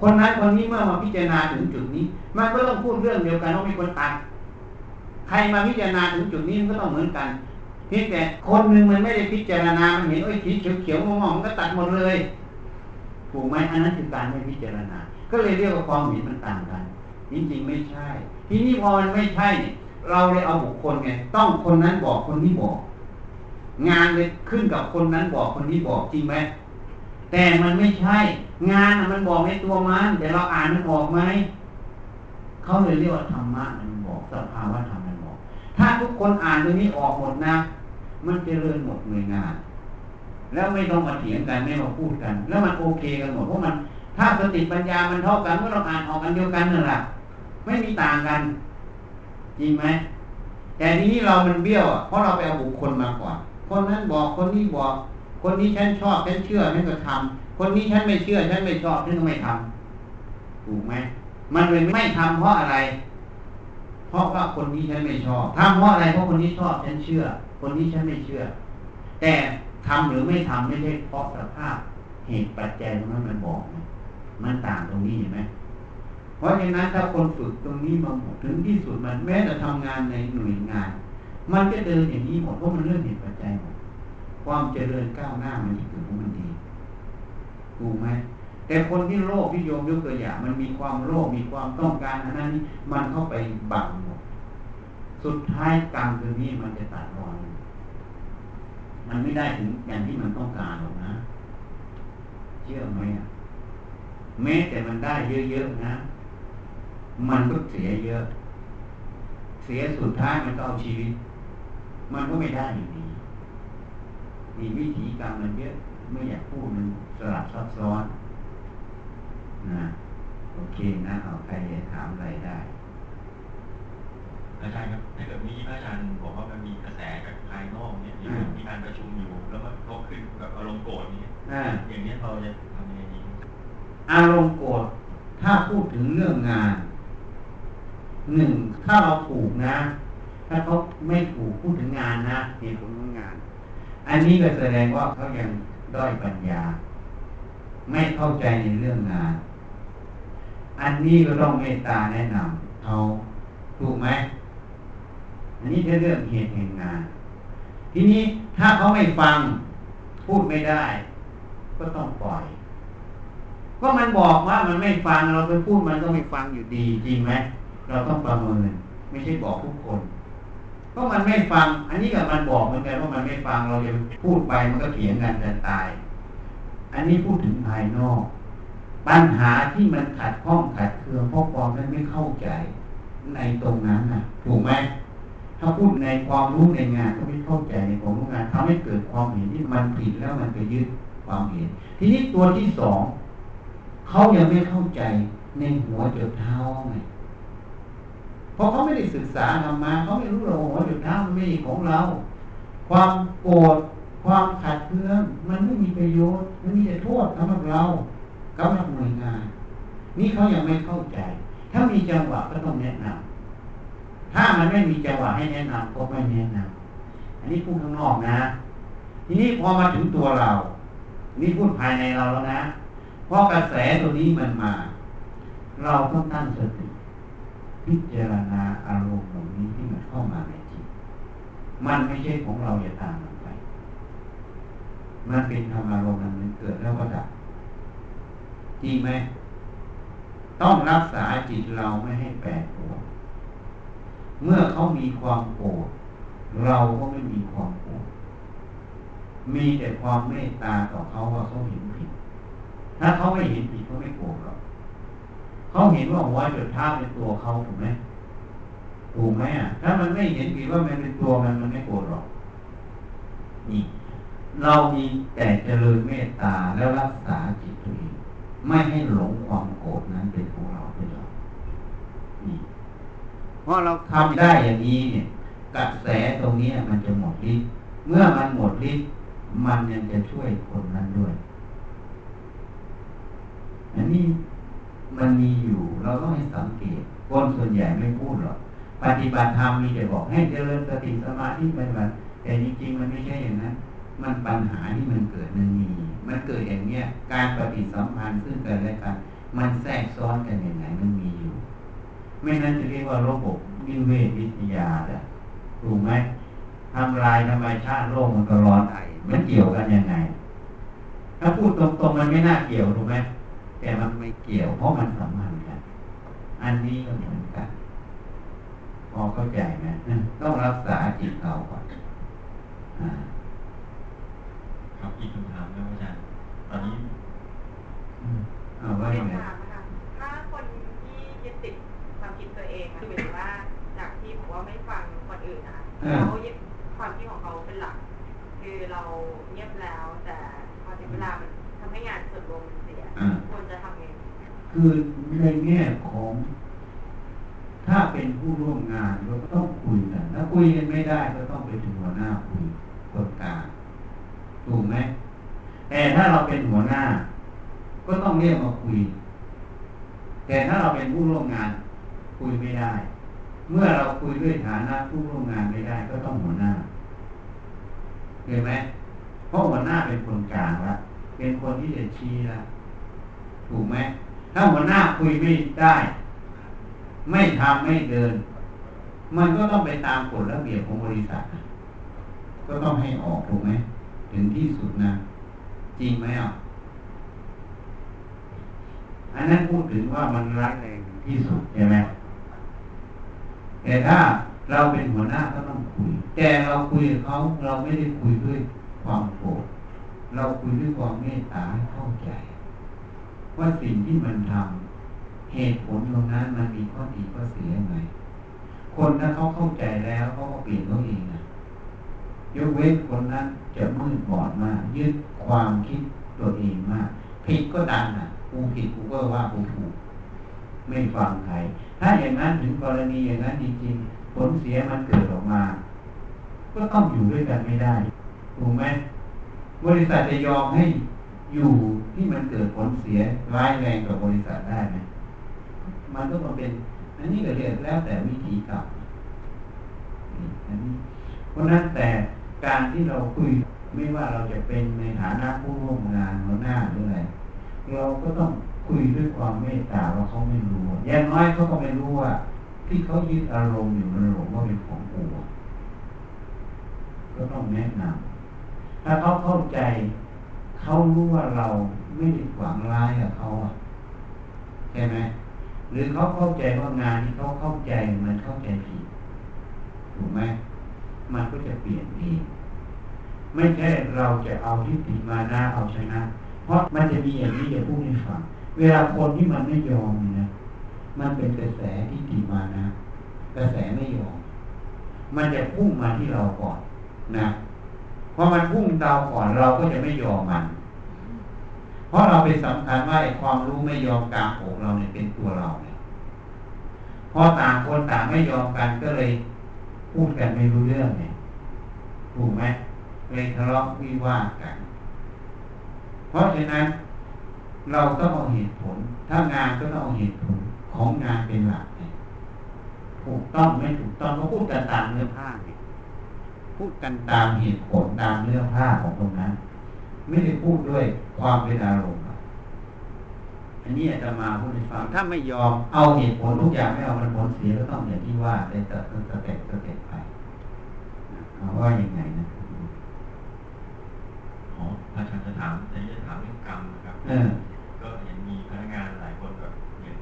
คนนั้นคนนี้เมื่อมาพิจารณาถึงจุดนี้ มันก็ต้องพูดเรื่องเดียวกันว่ามีคนตัดใครมาพิจารณาถึงจุดนี้มันก็ต้องเหมือนกันเพียงแต่คนหนึ่งมันไม่ได้พิจารณา มันเห็นโอ้ยสีเขียวๆมองๆมันก็ตัดหมดเลยถูกไหมอันนั้นคือการไม่พิจารณา ก็เลยเรียกว่าความเห็นมันต่างกันจริงๆไม่ใช่ ทีนี้พอมันไม่ใช่เนี่ยเราเลยเอาบุคคลไงต้องคนนั้นบอกคนนี้บอก งานเลยขึ้นกับคนนั้นบอกคนนี้บอกจริงไหม แต่มันไม่ใช่ งานมันบอกในตัวมันแต่เราอ่านมันออกไหมเขาเลยเรียกว่าธรรมะมันบอกสภาวะธรรมมันบอก ถ้าทุกคนอ่านตรงนี้ออกหมดนะ มันจะเริญหมดหน่วยงาน แล้วไม่ต้องมาเถียงกันไม่มาพูดกัน แล้วมันโอเคกันหมดเพราะมัน ถ้าสติปัญญามันเท่ากันเมื่อเราอ่านออกกันเดียวกันนั่นแหละไม่มีต่างกันจริงไหมแต่ทีนี้เรามันเบี้ยวเพราะเราไปเอาบุคคลมาก่อนคนนั้นบอกคนนี้บอก คนนี้ฉันชอบฉันเชื่อฉันก็ทำคนนี้ฉันไม่เชื่อฉันไม่ชอบฉันก็ไม่ทำถูกไหมมันเลยไม่ทำเพราะอะไร เพราะว่าคนนี้ฉันไม่ชอบทำเพราะอะไรเพราะคนนี้ชอบฉันเชื่อ คนนี้ฉันไม่เชื่อ แต่ทำหรือไม่ทำไม่ใช่เพราะสภาพเหตุปัจจัยตรงนั้นมันบอกมันต่างตรงนี้เห็นไหมเพราะฉะนั้นถ้าคนฝึกตรงนี้มาหมดถึงที่สุดมันแม้จะทำงานในหน่วยงาน มันก็เดินอย่างนี้หมดเพราะมันเรื่องเหตุปัจจัยหมด ความเจริญก้าวหน้ามันจะเกิดของมันดีถูกไหมแต่คนที่โลภที่โยมยกตัวอย่างมันมีความโลภมีความต้องการอันนั้นมันเข้าไปบังหมดสุดท้ายกรรมตัวนี้มันจะตัดรอนมันไม่ได้ถึงอย่างที่มันต้องการหรอกนะเชื่อไหมแม้แต่มันได้เยอะๆนะ มันก็เสียเยอะ เสียสุดท้ายมันก็เอาชีวิต มันก็ไม่ได้อยู่ดี มีวิธีกรรมมันเยอะไม่อยากพูดมันสลับซับซ้อนนะโอเคนะเอาใครถามอะไรได้ อาจารย์ครับถ้าเกิดมีพระอาจารย์บอกว่ามันมีกระแสจากภายนอกเนี่ยมีการประชุมอยู่ แล้วมันก็ขึ้นแบบอารมณ์โกรธนี่อย่างนี้เราจะทำยังไงดีอารมณ์โกรธถ้าพูดถึงเรื่องงานหนึ่งถ้าเราถูกนะ ถ้าเขาไม่ถูกพูดถึงงานนะเหตุผลของงาน อันนี้ก็แสดงว่าเขายังด้อยปัญญา ไม่เข้าใจในเรื่องงาน อันนี้ก็ต้องเมตตาแนะนำเขาถูกไหมอันนี้คือเรื่องเหตุแห่งงาน ทีนี้ถ้าเขาไม่ฟังพูดไม่ได้ ก็ต้องปล่อย ก็มันบอกว่ามันไม่ฟังเราไปพูดมันก็ไม่ฟังอยู่ดีจริงไหมเราต้องประเมิน ไม่ใช่บอกทุกคน ก็มันไม่ฟัง อันนี้กับมันบอกเหมือนกันว่ามันไม่ฟังเราจะพูดไปมันก็เถียงกันจะตาย อันนี้พูดถึงภายนอก ปัญหาที่มันขัดข้องขัดเคืองเพราะความนั้นไม่เข้าใจในตรงนั้นนะถูกไหมถ้าพูดในความรู้ในงานก็ไม่เข้าใจในความรู้งานทำให้เกิดความเห็นที่มันผิดแล้วมันไปยึดความเห็น ทีนี้ตัวที่สองเขายังไม่เข้าใจในหัวจุดเท้าไง ราะเขาไม่ได้ศึกษาทำมาเขาไม่รู้เราหัวจุดเท้ามันไม่ของเรา ความโกรธความขัดเคืองมันไม่มีประโยชน์มันมีแต่โทษสำหรับเราสำหรับหน่วยงาน นี่เขายังไม่เข้าใจ ถ้ามีจังหวะก็ต้องแนะนำถ้ามันไม่มีจังหวะให้แนะนำก็ไม่แนะนำอันนี้พูดข้างนอกนะ ทีนี้พอมาถึงตัวเรา นี่พูดภายในเราแล้วนะ เพอกระแสตัวนี้มันมา เราต้องตั้งสติ พิจารณาอารมณ์ตรงนี้ที่มันเข้ามาในจิต มันไม่ใช่ของเราอย่าตามมันไป มันเป็นธรรมอารมณ์มันเกิดแล้วก็ดับจริงไหม ต้องรักษาจิตเราไม่ให้แปรปรวนเมื่อเขามีความโกรธเราก็ไม่มีความโกรธมีแต่ความเมตตาต่อเขาว่าเขาเห็นผิด ถ้าเขาไม่เห็นผิดเขาไม่โกรธหรอก เขาเห็นว่าหัวจุดท่าเป็นตัวเขาถูกไหมถูกไหมอะ ถ้ามันไม่เห็นผิดว่ามันเป็นตัวมันมันไม่โกรธหรอกนี่เรามีแต่เจริญเมตตาแล้วรักษาจิตตัวเองไม่ให้หลงความโกรธนั้นเป็นของเราเป็นเรานี่เพราะเราทำได้อย่างนี้เนี่ยกระแสตรงนี้มันจะหมดฤทธิ์เมื่อมันหมดฤทธิ์มันยังจะช่วยคนนั้นด้วยอันนี้ มันมีอยู่ เราต้องให้สังเกตคนส่วนใหญ่ไม่พูดหรอกปฏิบัติธรรมมีแต่บอกให้เจริญสติสมาธิไปแบบแต่จริงๆมันไม่ใช่อย่างนั้น มันปัญหาที่มันเกิดมันมี มันเกิดอย่างเนี้ยการปฏิสัมพันธ์ซึ่งกันและกัน มันแทรกซ้อนกันอย่างไรมันมีอยู่ ไม่นั้นจะเรียกว่าระบบวิเวทวิทยาแหละถูกไหมทำลายธรรมชาติโลกมันก็ร้อนไอมันเกี่ยวกันยังไง ถ้าพูดตรงๆมันไม่น่าเกี่ยวถูกไหม แต่มันไม่เกี่ยว เพราะมันสัมพันธ์กัน อันนี้ก็เหมือนกันพอเข้าใจไหมต้องรักษาจิตเราก่อนครับอีกคำถามนะอาจารย์ตอนนี้เอาว่ายังไงถ้าคนที่ยึดติดความคิดตัวเองคือหมายถึงว่าจากที่บอกว่าไม่ฟังคนอื่นนะเขายึดความคิดของเขาเป็นหลัก คือเราเงียบแล้วแต่พอถึงเวลามัน คือในแง่ของถ้าเป็นผู้ร่วมงานเราก็ต้องคุยกันถ้าคุยกันไม่ได้ก็ต้องไปถึงหัวหน้าคุยคนกลางถูกไหมแต่ถ้าเราเป็นหัวหน้า ก็ต้องเรียกมาคุย แต่ถ้าเราเป็นผู้ร่วมงาน คุยไม่ได้ เมื่อเราคุยด้วยฐานะผู้ร่วมงานไม่ได้ ก็ต้องหัวหน้าเห็นไหมเพราะหัวหน้าเป็นคนกลางละเป็นคนที่จะชี้ละถูกไหม ถ้าหัวหน้าคุยไม่ได้ ไม่ทำไม่เดิน มันก็ต้องไปตามกฎระเบียบของบริษัท ก็ต้องให้ออกถูกไหมถึงที่สุดนะ จริงไหมอะอันนั้นพูดถึงว่ามันร้ายแรงที่สุดใช่ไหมแต่ถ้าเราเป็นหัวหน้าก็ต้องคุย แต่เราคุยกับเขาเราไม่ได้คุยด้วยความโกรธเราคุยด้วยความเมตตาเข้าใจ ว่าสิ่งที่มันทำเหตุผลตรงนั้นมันมีข้อดีข้อเสียยังไงคนถ้าเขาเข้าใจแล้วเขาก็เปลี่ยนตัวเองนะยกเว้นคนนั้นจะมืดบอดมากยึดความคิดตัวเองมากผิดก็ดังอะกูผิดกูก็ว่ากูถูก ไม่ฟังใครถ้าอย่างนั้นถึงกรณีอย่างนั้นจริงๆผลเสียมันเกิดออกมา ก็ต้องอยู่ด้วยกันไม่ได้ถูกไหมบริษัทจะยอมให้ อยู่ที่มันเกิดผลเสียร้ายแรงกับบริษัทได้ไหมมันก็มาเป็นอันนี้ก็เรียกแล้วแต่วิธีกรรมอันนี้เพราะนั้นแต่การที่เราคุยไม่ว่าเราจะเป็นในฐานะผู้ร่วมงานหัวหน้าหรืออะไรเราก็ต้องคุยด้วยความเมตตาว่าเขาไม่รู้อย่างน้อยเขาก็ไม่รู้ว่า ที่เขายึดอารมณ์อยู่มันหลงว่าเป็นของกูก็ต้องแนะนำถ้าเขาเข้าใจ เขารู้ว่าเราไม่ได้หวังร้ายกับเขาอะใช่ไหมหรือเขาเข้าใจว่างานที่เขาเข้าใจมันเข้าใจผิดถูกไหมมันก็จะเปลี่ยนเองไม่ใช่เราจะเอาทิฏฐิมานะเอาชนะ เพราะมันจะมีอย่างนี้อย่าพูดให้ฟังเวลาคนที่มันไม่ยอมนะมันเป็นกระแสที่ดีมานะ กระแสไม่ยอม มันจะพุ่งมาที่เราก่อนนะ พอมันพุ่งดาวก่อนเราก็จะไม่ยอมมัน เพราะเราเป็นสำคัญว่าไอ้ความรู้ไม่ยอมกลางอกเราเนี่ยเป็นตัวเราเนี่ยพอต่างคนต่างไม่ยอมกันก็เลยพูดกันไม่รู้เรื่องเนี่ยถูกไหมเลยทะเลาะวิวาทกัน เพราะฉะนั้น เราต้องเอาเหตุผล ถ้างานก็ต้องเอาเหตุผลของงานเป็นหลักเนี่ยถูกต้องไม่ถูกต้องก็พูดกันตามเนื้อผ้าเนี่ย พูดกันตามเหตุผลตามเนื้อผ้าของตรงนั้น ไม่ได้พูดด้วยความเป็นอารมณ์อันนี้อาตมาพูดให้ฟังถ้าไม่ยอมเอาเหตุผลทุกอย่างไม่เอามันผลเสียก็ต้องอย่างที่ว่าใน step step step ไปเอาว่ายังไงนะอ๋ออาจารย์จะถามจะจะถามเรื่องกรรมนะครับเออก็เห็นมีพนักงานหลายคนแบบอย่าง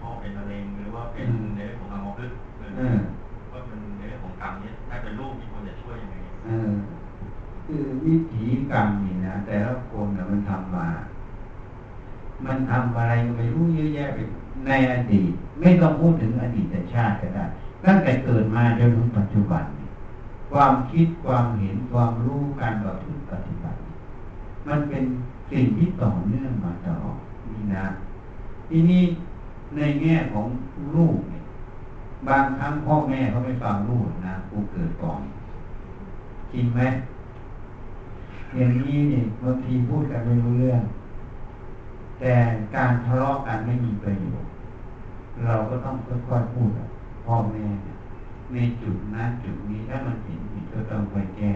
พ่อเป็นมะเร็งหรือว่าเป็นในเรื่องของอัมพฤกษ์ก็เป็ คือวิถีกรรมนี่นะแต่ละคนนะมันทำมา มันทำอะไรไม่รู้เยอะแยะไปในอดีต ไม่ต้องพูดถึงอดีตชาติก็ได้ตั้งแต่เกิดมาจนถึงปัจจุบัน ความคิดความเห็นความรู้การปฏิบัติ มันเป็นสิ่งที่ต่อเนื่องมาตลอดนี่นะ ทีนี้ในแง่ของลูกเนี่ยบางครั้งพ่อแม่เขาไม่ฟังลูกนะกูเกิดก่อนจริงไหม อย่างนี้เนี่ยบางทีพูดกันไม่รู้เรื่อง แต่การทะเลาะกันไม่มีประโยชน์เราก็ต้องค่อยๆพูดพ่อแม่ในจุดนั้นจุดนี้ถ้ามันเห็นผิดก็ต้องไปแก้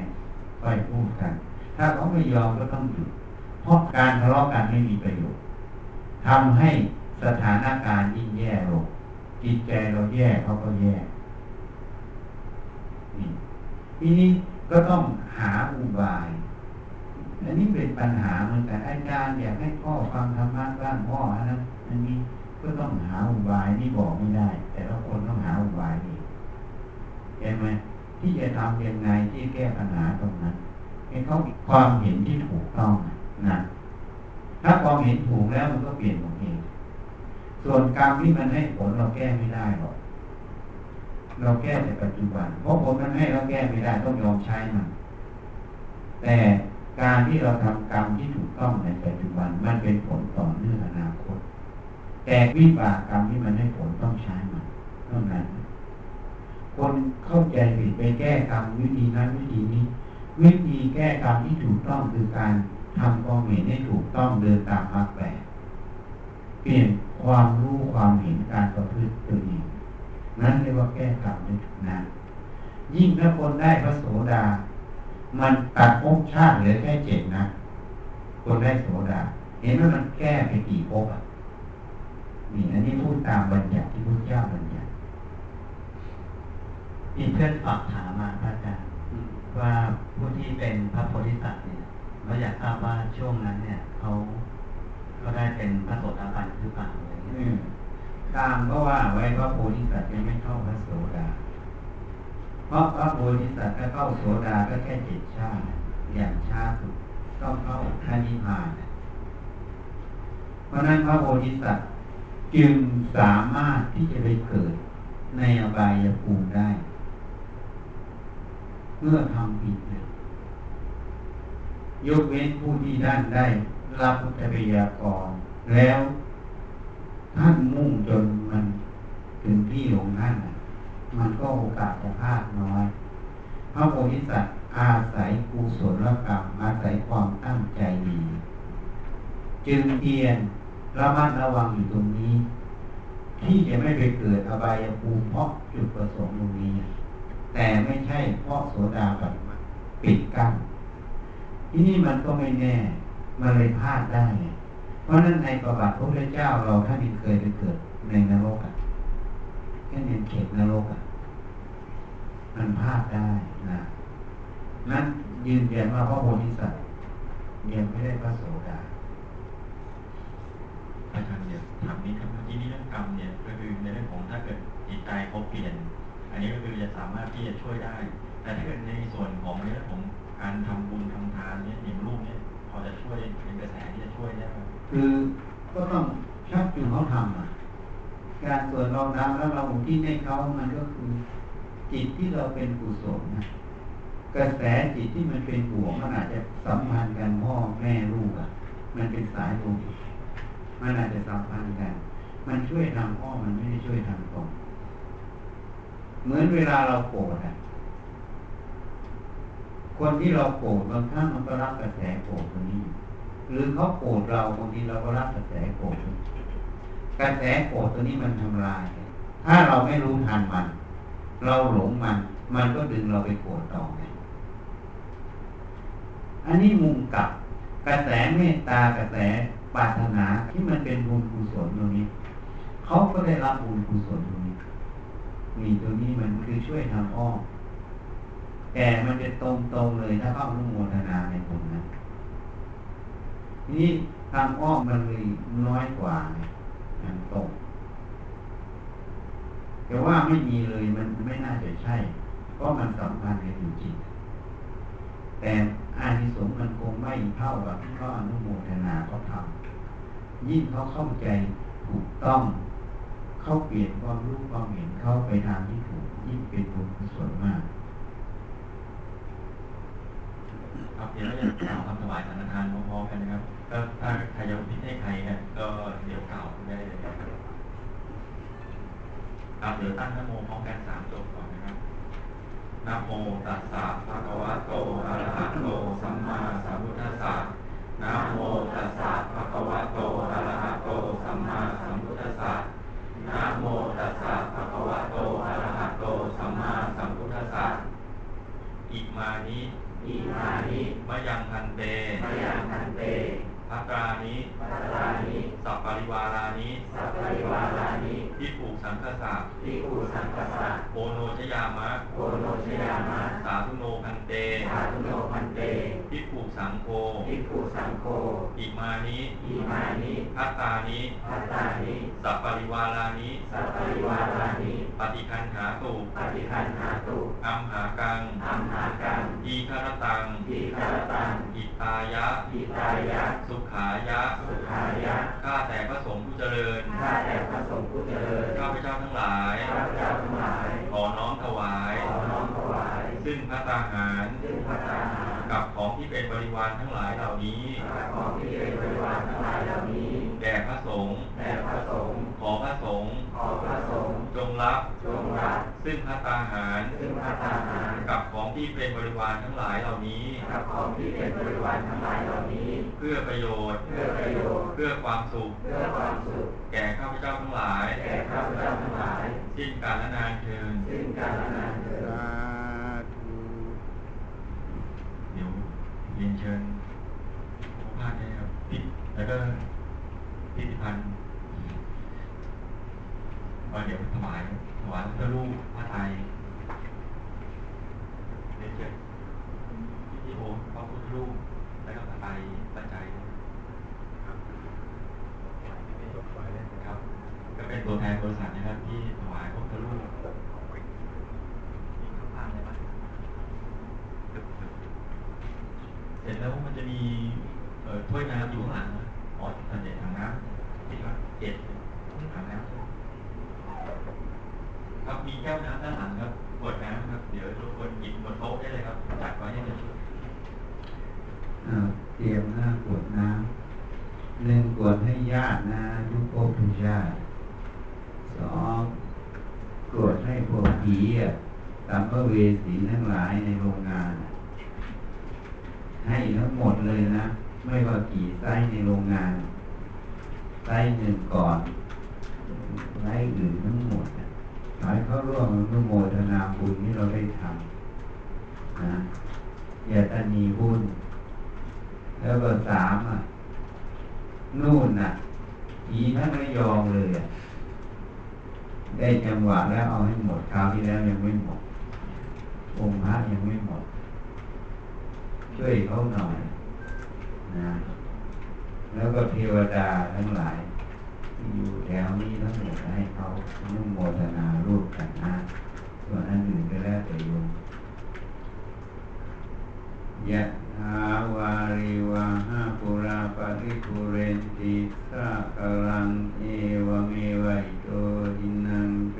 ค่อยพูดกัน ถ้าเขาไม่ยอมก็ต้องหยุดเพราะการทะเลาะกันไม่มีประโยชน์ทำให้สถานการณ์ยิ่งแย่ลงจิตใจเราแย่เขาก็แย่นี่ทีนี้ก็ต้องหาอุบาย อันนี้เป็นปัญหาเหมือนกันอาจารย์อยากให้พ่อฟังธรรมะบ้างพ่ออันนั้นอันนี้ก็ต้องหาอุบายนี่บอกไม่ได้ แต่ละคนต้องหาอุบายนี่เห็นไหมที่จะทำยังไงที่แก้ปัญหาตรงนั้นให้เขาความเห็นที่ถูกต้องนะถ้าความเห็นถูกแล้วมันก็เปลี่ยนของเองส่วนกรรมที่มันให้ผลเราแก้ไม่ได้หรอกเราแก้แต่ปัจจุบัน เพราะผลมันให้เราแก้ไม่ได้ต้องยอมใช้มันแต่ การที่เราทำกรรมที่ถูกต้องในปัจจุบันมันเป็นผลต่อเนื่องอนาคต แต่วิบากกรรมที่มันให้ผลต้องใช้มันเท่านั้น คนเข้าใจผิดไปแก้กรรมวิธีนั้นวิธีนี้ วิธีแก้กรรมที่ถูกต้องคือการทำความเห็นให้ถูกต้องเดินตามมรรคแปดเปลี่ยนความรู้ความเห็นการประพฤติตัวเองนั้นเรียกว่าแก้กรรมได้ถูกนะยิ่งถ้าคนได้พระโสดา มันตัดภพชาติเหลือแค่เจ็ดนะ คนได้โสดา เห็นว่ามันแก้ไปกี่ภพอะนี่อันนี้พูดตามบัญญัติที่พระเจ้าบัญญัติมีเพื่อนฝากถามมาพระอาจารย์ว่าผู้ที่เป็นพระโพธิสัตว์เนี่ยเราอยากทราบว่าช่วงนั้นเนี่ยเขาก็ได้เป็นพระโสดาบันหรือเปล่าอะไรเงี้ยตามก็ว่าไว้ว่าโพธิสัตว์ยังไม่เข้าพระโสดาเพ ราะพระโพธิสัตว์ถ้าเข้าโสดาก็แค่เจิตชาติอย่างช้าสุดต้องเข้าพระนิพพานเพราะนั้นพระโพธิสัตว์จึงสามารถที่จะไปเกิดในอบายภูมิได้ เมื่อทำผิดเลยยกเว้นผู้ที่ด้านได้รับพุทธปิยากรแล้วท่านมุ่งจนมันถึงที่ของท่าน มันก็โอกาสจะพลาดน้อย พระโพธิสัตว์อาศัยกุศลกรรมอาศัยความตั้งใจดี จึงเพียนระมัดระวังอยู่ตรงนี้ ที่จะไม่ไปเกิดอบายภูมิเพราะจุดประสงค์ตรงนี้ แต่ไม่ใช่เพราะโสดาบันปิดกั้นที่นี่มันก็ไม่แน่ มันเลยพลาดได้ เพราะนั้นในประวัติพระพุทธเจ้าเราท่านเคยไปเกิดในนรกอะ แค่ในเขตนรกอะมันพลาดได้นะนั้นยืนยันว่าพระโพธิสัตว์ยังไม่ได้พระโสดาอาจารย์เนี่ยถามนี้ครับที่นี่เรื่องกรรมเนี่ยก็คือในเรื่องของถ้าเกิดจิตใจเขาเปลี่ยน อันนี้ก็คือจะสามารถที่จะช่วยได้ แต่ถ้าเกิดในส่วนของในเรื่องของการทำบุญทำทานเนี่ยอย่างลูกเนี่ยพอจะช่วยเป็นกระแสที่จะช่วยได้ไหมคือก็ต้องเขาทำอะ การส่วนเราทำแล้วเราที่ให้เขามันก็คือจิตที่เราเป็นกุศลนะกระแสจิตที่มันเป็นบวกมันอาจจะสัมพันธ์กันพ่อแม่ลูกอะ มันเป็นสายลูกมันอาจจะสัมพันธ์กัน มันช่วยทำพ่อมันไม่ได้ช่วยทำตรงเหมือนเวลาเราโกรธอะคนที่เราโกรธบางครั้งมันก็รับกระแสโกรธคนนี้ หรือเขาโกรธเราบางทีเราก็รับกระแสโกรธ กระแสโกรธตัวนี้มันทำลาย ถ้าเราไม่รู้ทันมัน เราหลงมัน มันก็ดึงเราไปโกรธต่อไงอันนี้มุมกลับกระแสเมตตากระแสปรารถนาที่มันเป็นบุญกุศลตรงนี้เขาก็ได้รับบุญกุศลตรงนี้ มีตรงนี้มันคือช่วยทำอ้อมแต่มันจะตรงตรงเลยถ้าเข้านุโมทนาในบุญนะนี่ทางอ้อมมันเลยน้อยกว่าทางตรงแต่ว่าไม่มีเลยมันไม่น่าจะใช่ เพราะมันสัมพันธ์กันจริงๆแต่อานิสงส์มันคงไม่เท่ากับที่เขาอนุโมทนาเขาทำยิ่งเขาเข้าใจถูกต้อง เขาเปลี่ยนความรู้ความเห็นเข้าไปทางที่ถูกยิ่งเป็นบุญกุศลมากครับเดี๋ยวเราจะกล่าวคำถวายสังฆทานพร้อมๆกันนะครับ ก็ถ้าใครจะพิให้ใครเนี่ยก็เดี๋ยวกล่าวได้เลยครับเดี๋ยวตั้งนโมพร้อมกันสามจบก่อนนะครับนโมตัสสะภะคะวะโตอะระหะโตสัมมาสัมพุทธัสสะนโมตัสสะภะคะวะโตอะระหะโตสัมมาสัมพุทธัสสะนโมตัสสะภะคะวะโตอะระหะโตสัมมาสัมพุทธัสสะอิมานิอิมานิมะยังภันเตมะยังภันเต ภัตตานิภัตตานิสะปะริวารานิสะปะริวารานิภิกขุสังฆัสสะภิกขุสังฆัสสะโอโณชะยามะโอโณชะยามะ สาธุโนภันเต สาธุโนภันเตภิกขุสังโฆทิผูสังโฆ อิมานิอิมานิพัตตานิพัตตานิสัพปริวารานิสัพปริวารานิ ปฏิคันหาตุปฏิคันหาตุอัมหากังอัมหากังอีคารตังอีคารตังอิตายะอิตายะ สุขายะ สุขายะ ข้าแต่พระสงฆ์ผู้เจริญ ข้าแต่พระสงฆ์ผู้เจริญ ข้าพเจ้าทั้งหลาย ข้าพเจ้าทั้งหลาย ขอน้อมถวาย ขอน้อมถวาย ซึ่งพระตาหาร ซึ่งพระตาหาร กับของที่เป็นบริวารทั้งหลายเหล่านี้กับของที่เป็นบริวารทั้งหลายเหล่านี้ แด่พระสงฆ์ แด่พระสงฆ์ ขอพระสงฆ์ขอพระส งฆ์จงรับจงรับซึ่งพระตาหารซึ่งพระตาหารกับของที่เป็นบริวารทั้งหลายเหล่านี้กับของที่เป็นบริวารทั้งหลายเหล่านี้ เพื่อประโยชน์เพื่อประโยชน์เพื่อความสุขเพื่อความสุข แก่ข้าพเจ้าทั้งหลาย แก่ข้าพเจ้าทั้งหลายสิ้นกาลนานเทินสิ้นกาลนานเทินเดี๋ยวเรียนเชิญผู้พาดได้ครับปิดแล้วก็พิพิธภัณฑ์ ว่าเดี๋ยวถวายถวายพระรูปพระไทยเรียนเชิญพี่โอพระพุทธรูปแล้วก็พระไตรปัจจัยครับครับก็เป็นตัวแทนบริษัทนะครับ ที่ถวายพระพุทธรูปมีข้าวพานอะไรบ้างเสร็จแล้วมันจะมีถ้วยน้ำอยู่ข้างหลังอ๋อถังเด็ดถังน้ำที่ว่าเจ็ดถังน้ำ ครับ มีแก้วน้ำด้านหลังครับขวดน้ำครับ เดี๋ยวทุกคนหยิบบนโต๊ะได้เลยครับ จัดไว้ให้เลยเตรียมหน้าขวดน้ำหนึ่งขวดให้ญาตินะทุกภพทุกชาติสองกวดให้พวกผีอะตามพระเวสีทั้งหลายในโรงงาน ให้ทั้งหมดเลยนะ ไม่ว่ากี่ไส้ในโรงงานไส้หนึ่งก่อนไส้อื่นทั้งหมด ขอให้เขาร่วมอนุโมทนาบุญที่เราได้ทำนะอย่าตานีบุญแล้วก็สามอะ นู่นน่ะอีทั้งระยองเลยอะได้จังหวะแล้วเอาให้หมดคราวที่แล้วยังไม่หมดองค์พระยังไม่หมด ช่วยเขาหน่อยนะ แล้วก็เทวดาทั้งหลาย อยู่แถวนี้ทั้งหมดให้เขานุ่มโมทนารูปกันนะส่วนอันอื่นก็แล้วแต่โยมยะหาวาริวาหาปุราปริภูเรนติสากลังเอวเมวัยโตหินังเป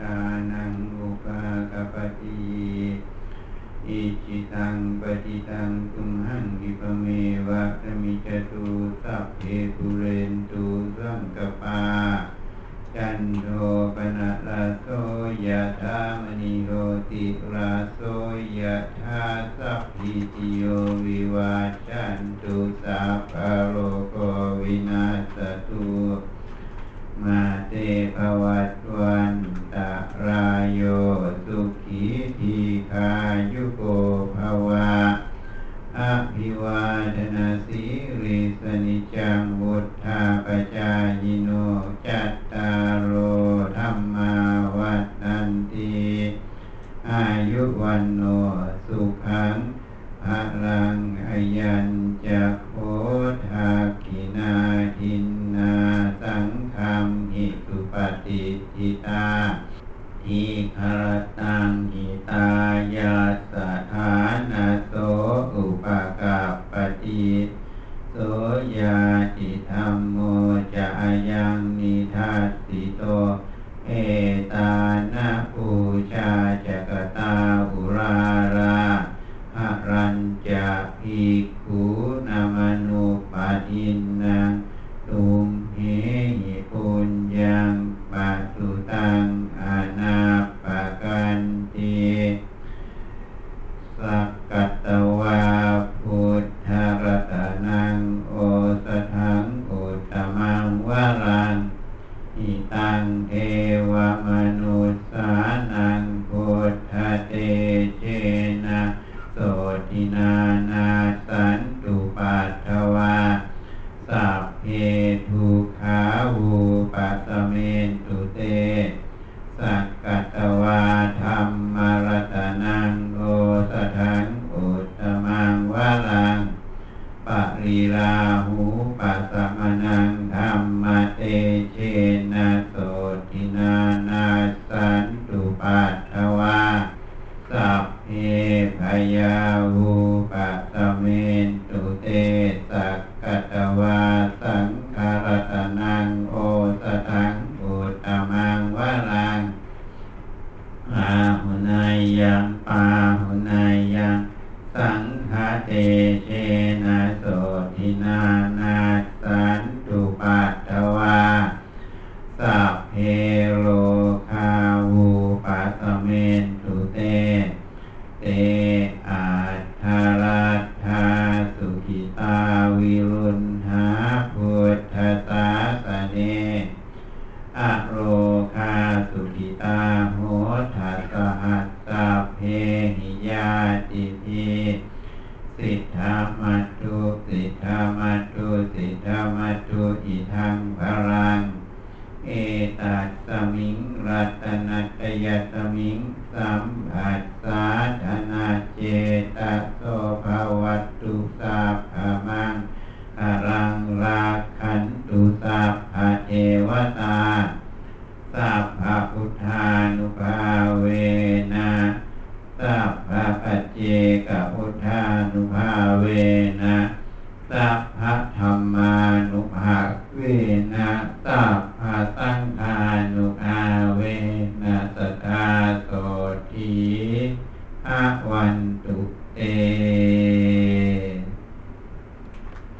ตานังอุปากปติ อิจิตังปฏิตังตุมหังกิปเมวะตมิจตุสัพเพภูเรนตุสังกปาจันโทปนะลาโสยะธามณิโรติลาโสยะธาสัพพิติโยวิวาจันตุสัพพโลกวินาศตุ มาเตภวัตวันตารายโยสุขีทีคายุโกภวะอภิวาทนาสีริสนิจังวุธาปจายโนจัตตารโอธรรมาวัฏันติอายุวันโนสุขัง พลังอยัญจะโคทากินาทินนาสังคมหิสุปฏิทิตาทิคารตังหิตายาสถานาโสอุปกาปฏิโสยาติธรรมโมจะยังนิทัสสิโต เอตานะปูชาจักตาอุรารา หรัญจะภิกขุนามนุปาทินนางตุมเหหิปุญญังปัสสุตังอานาปกันติสักกั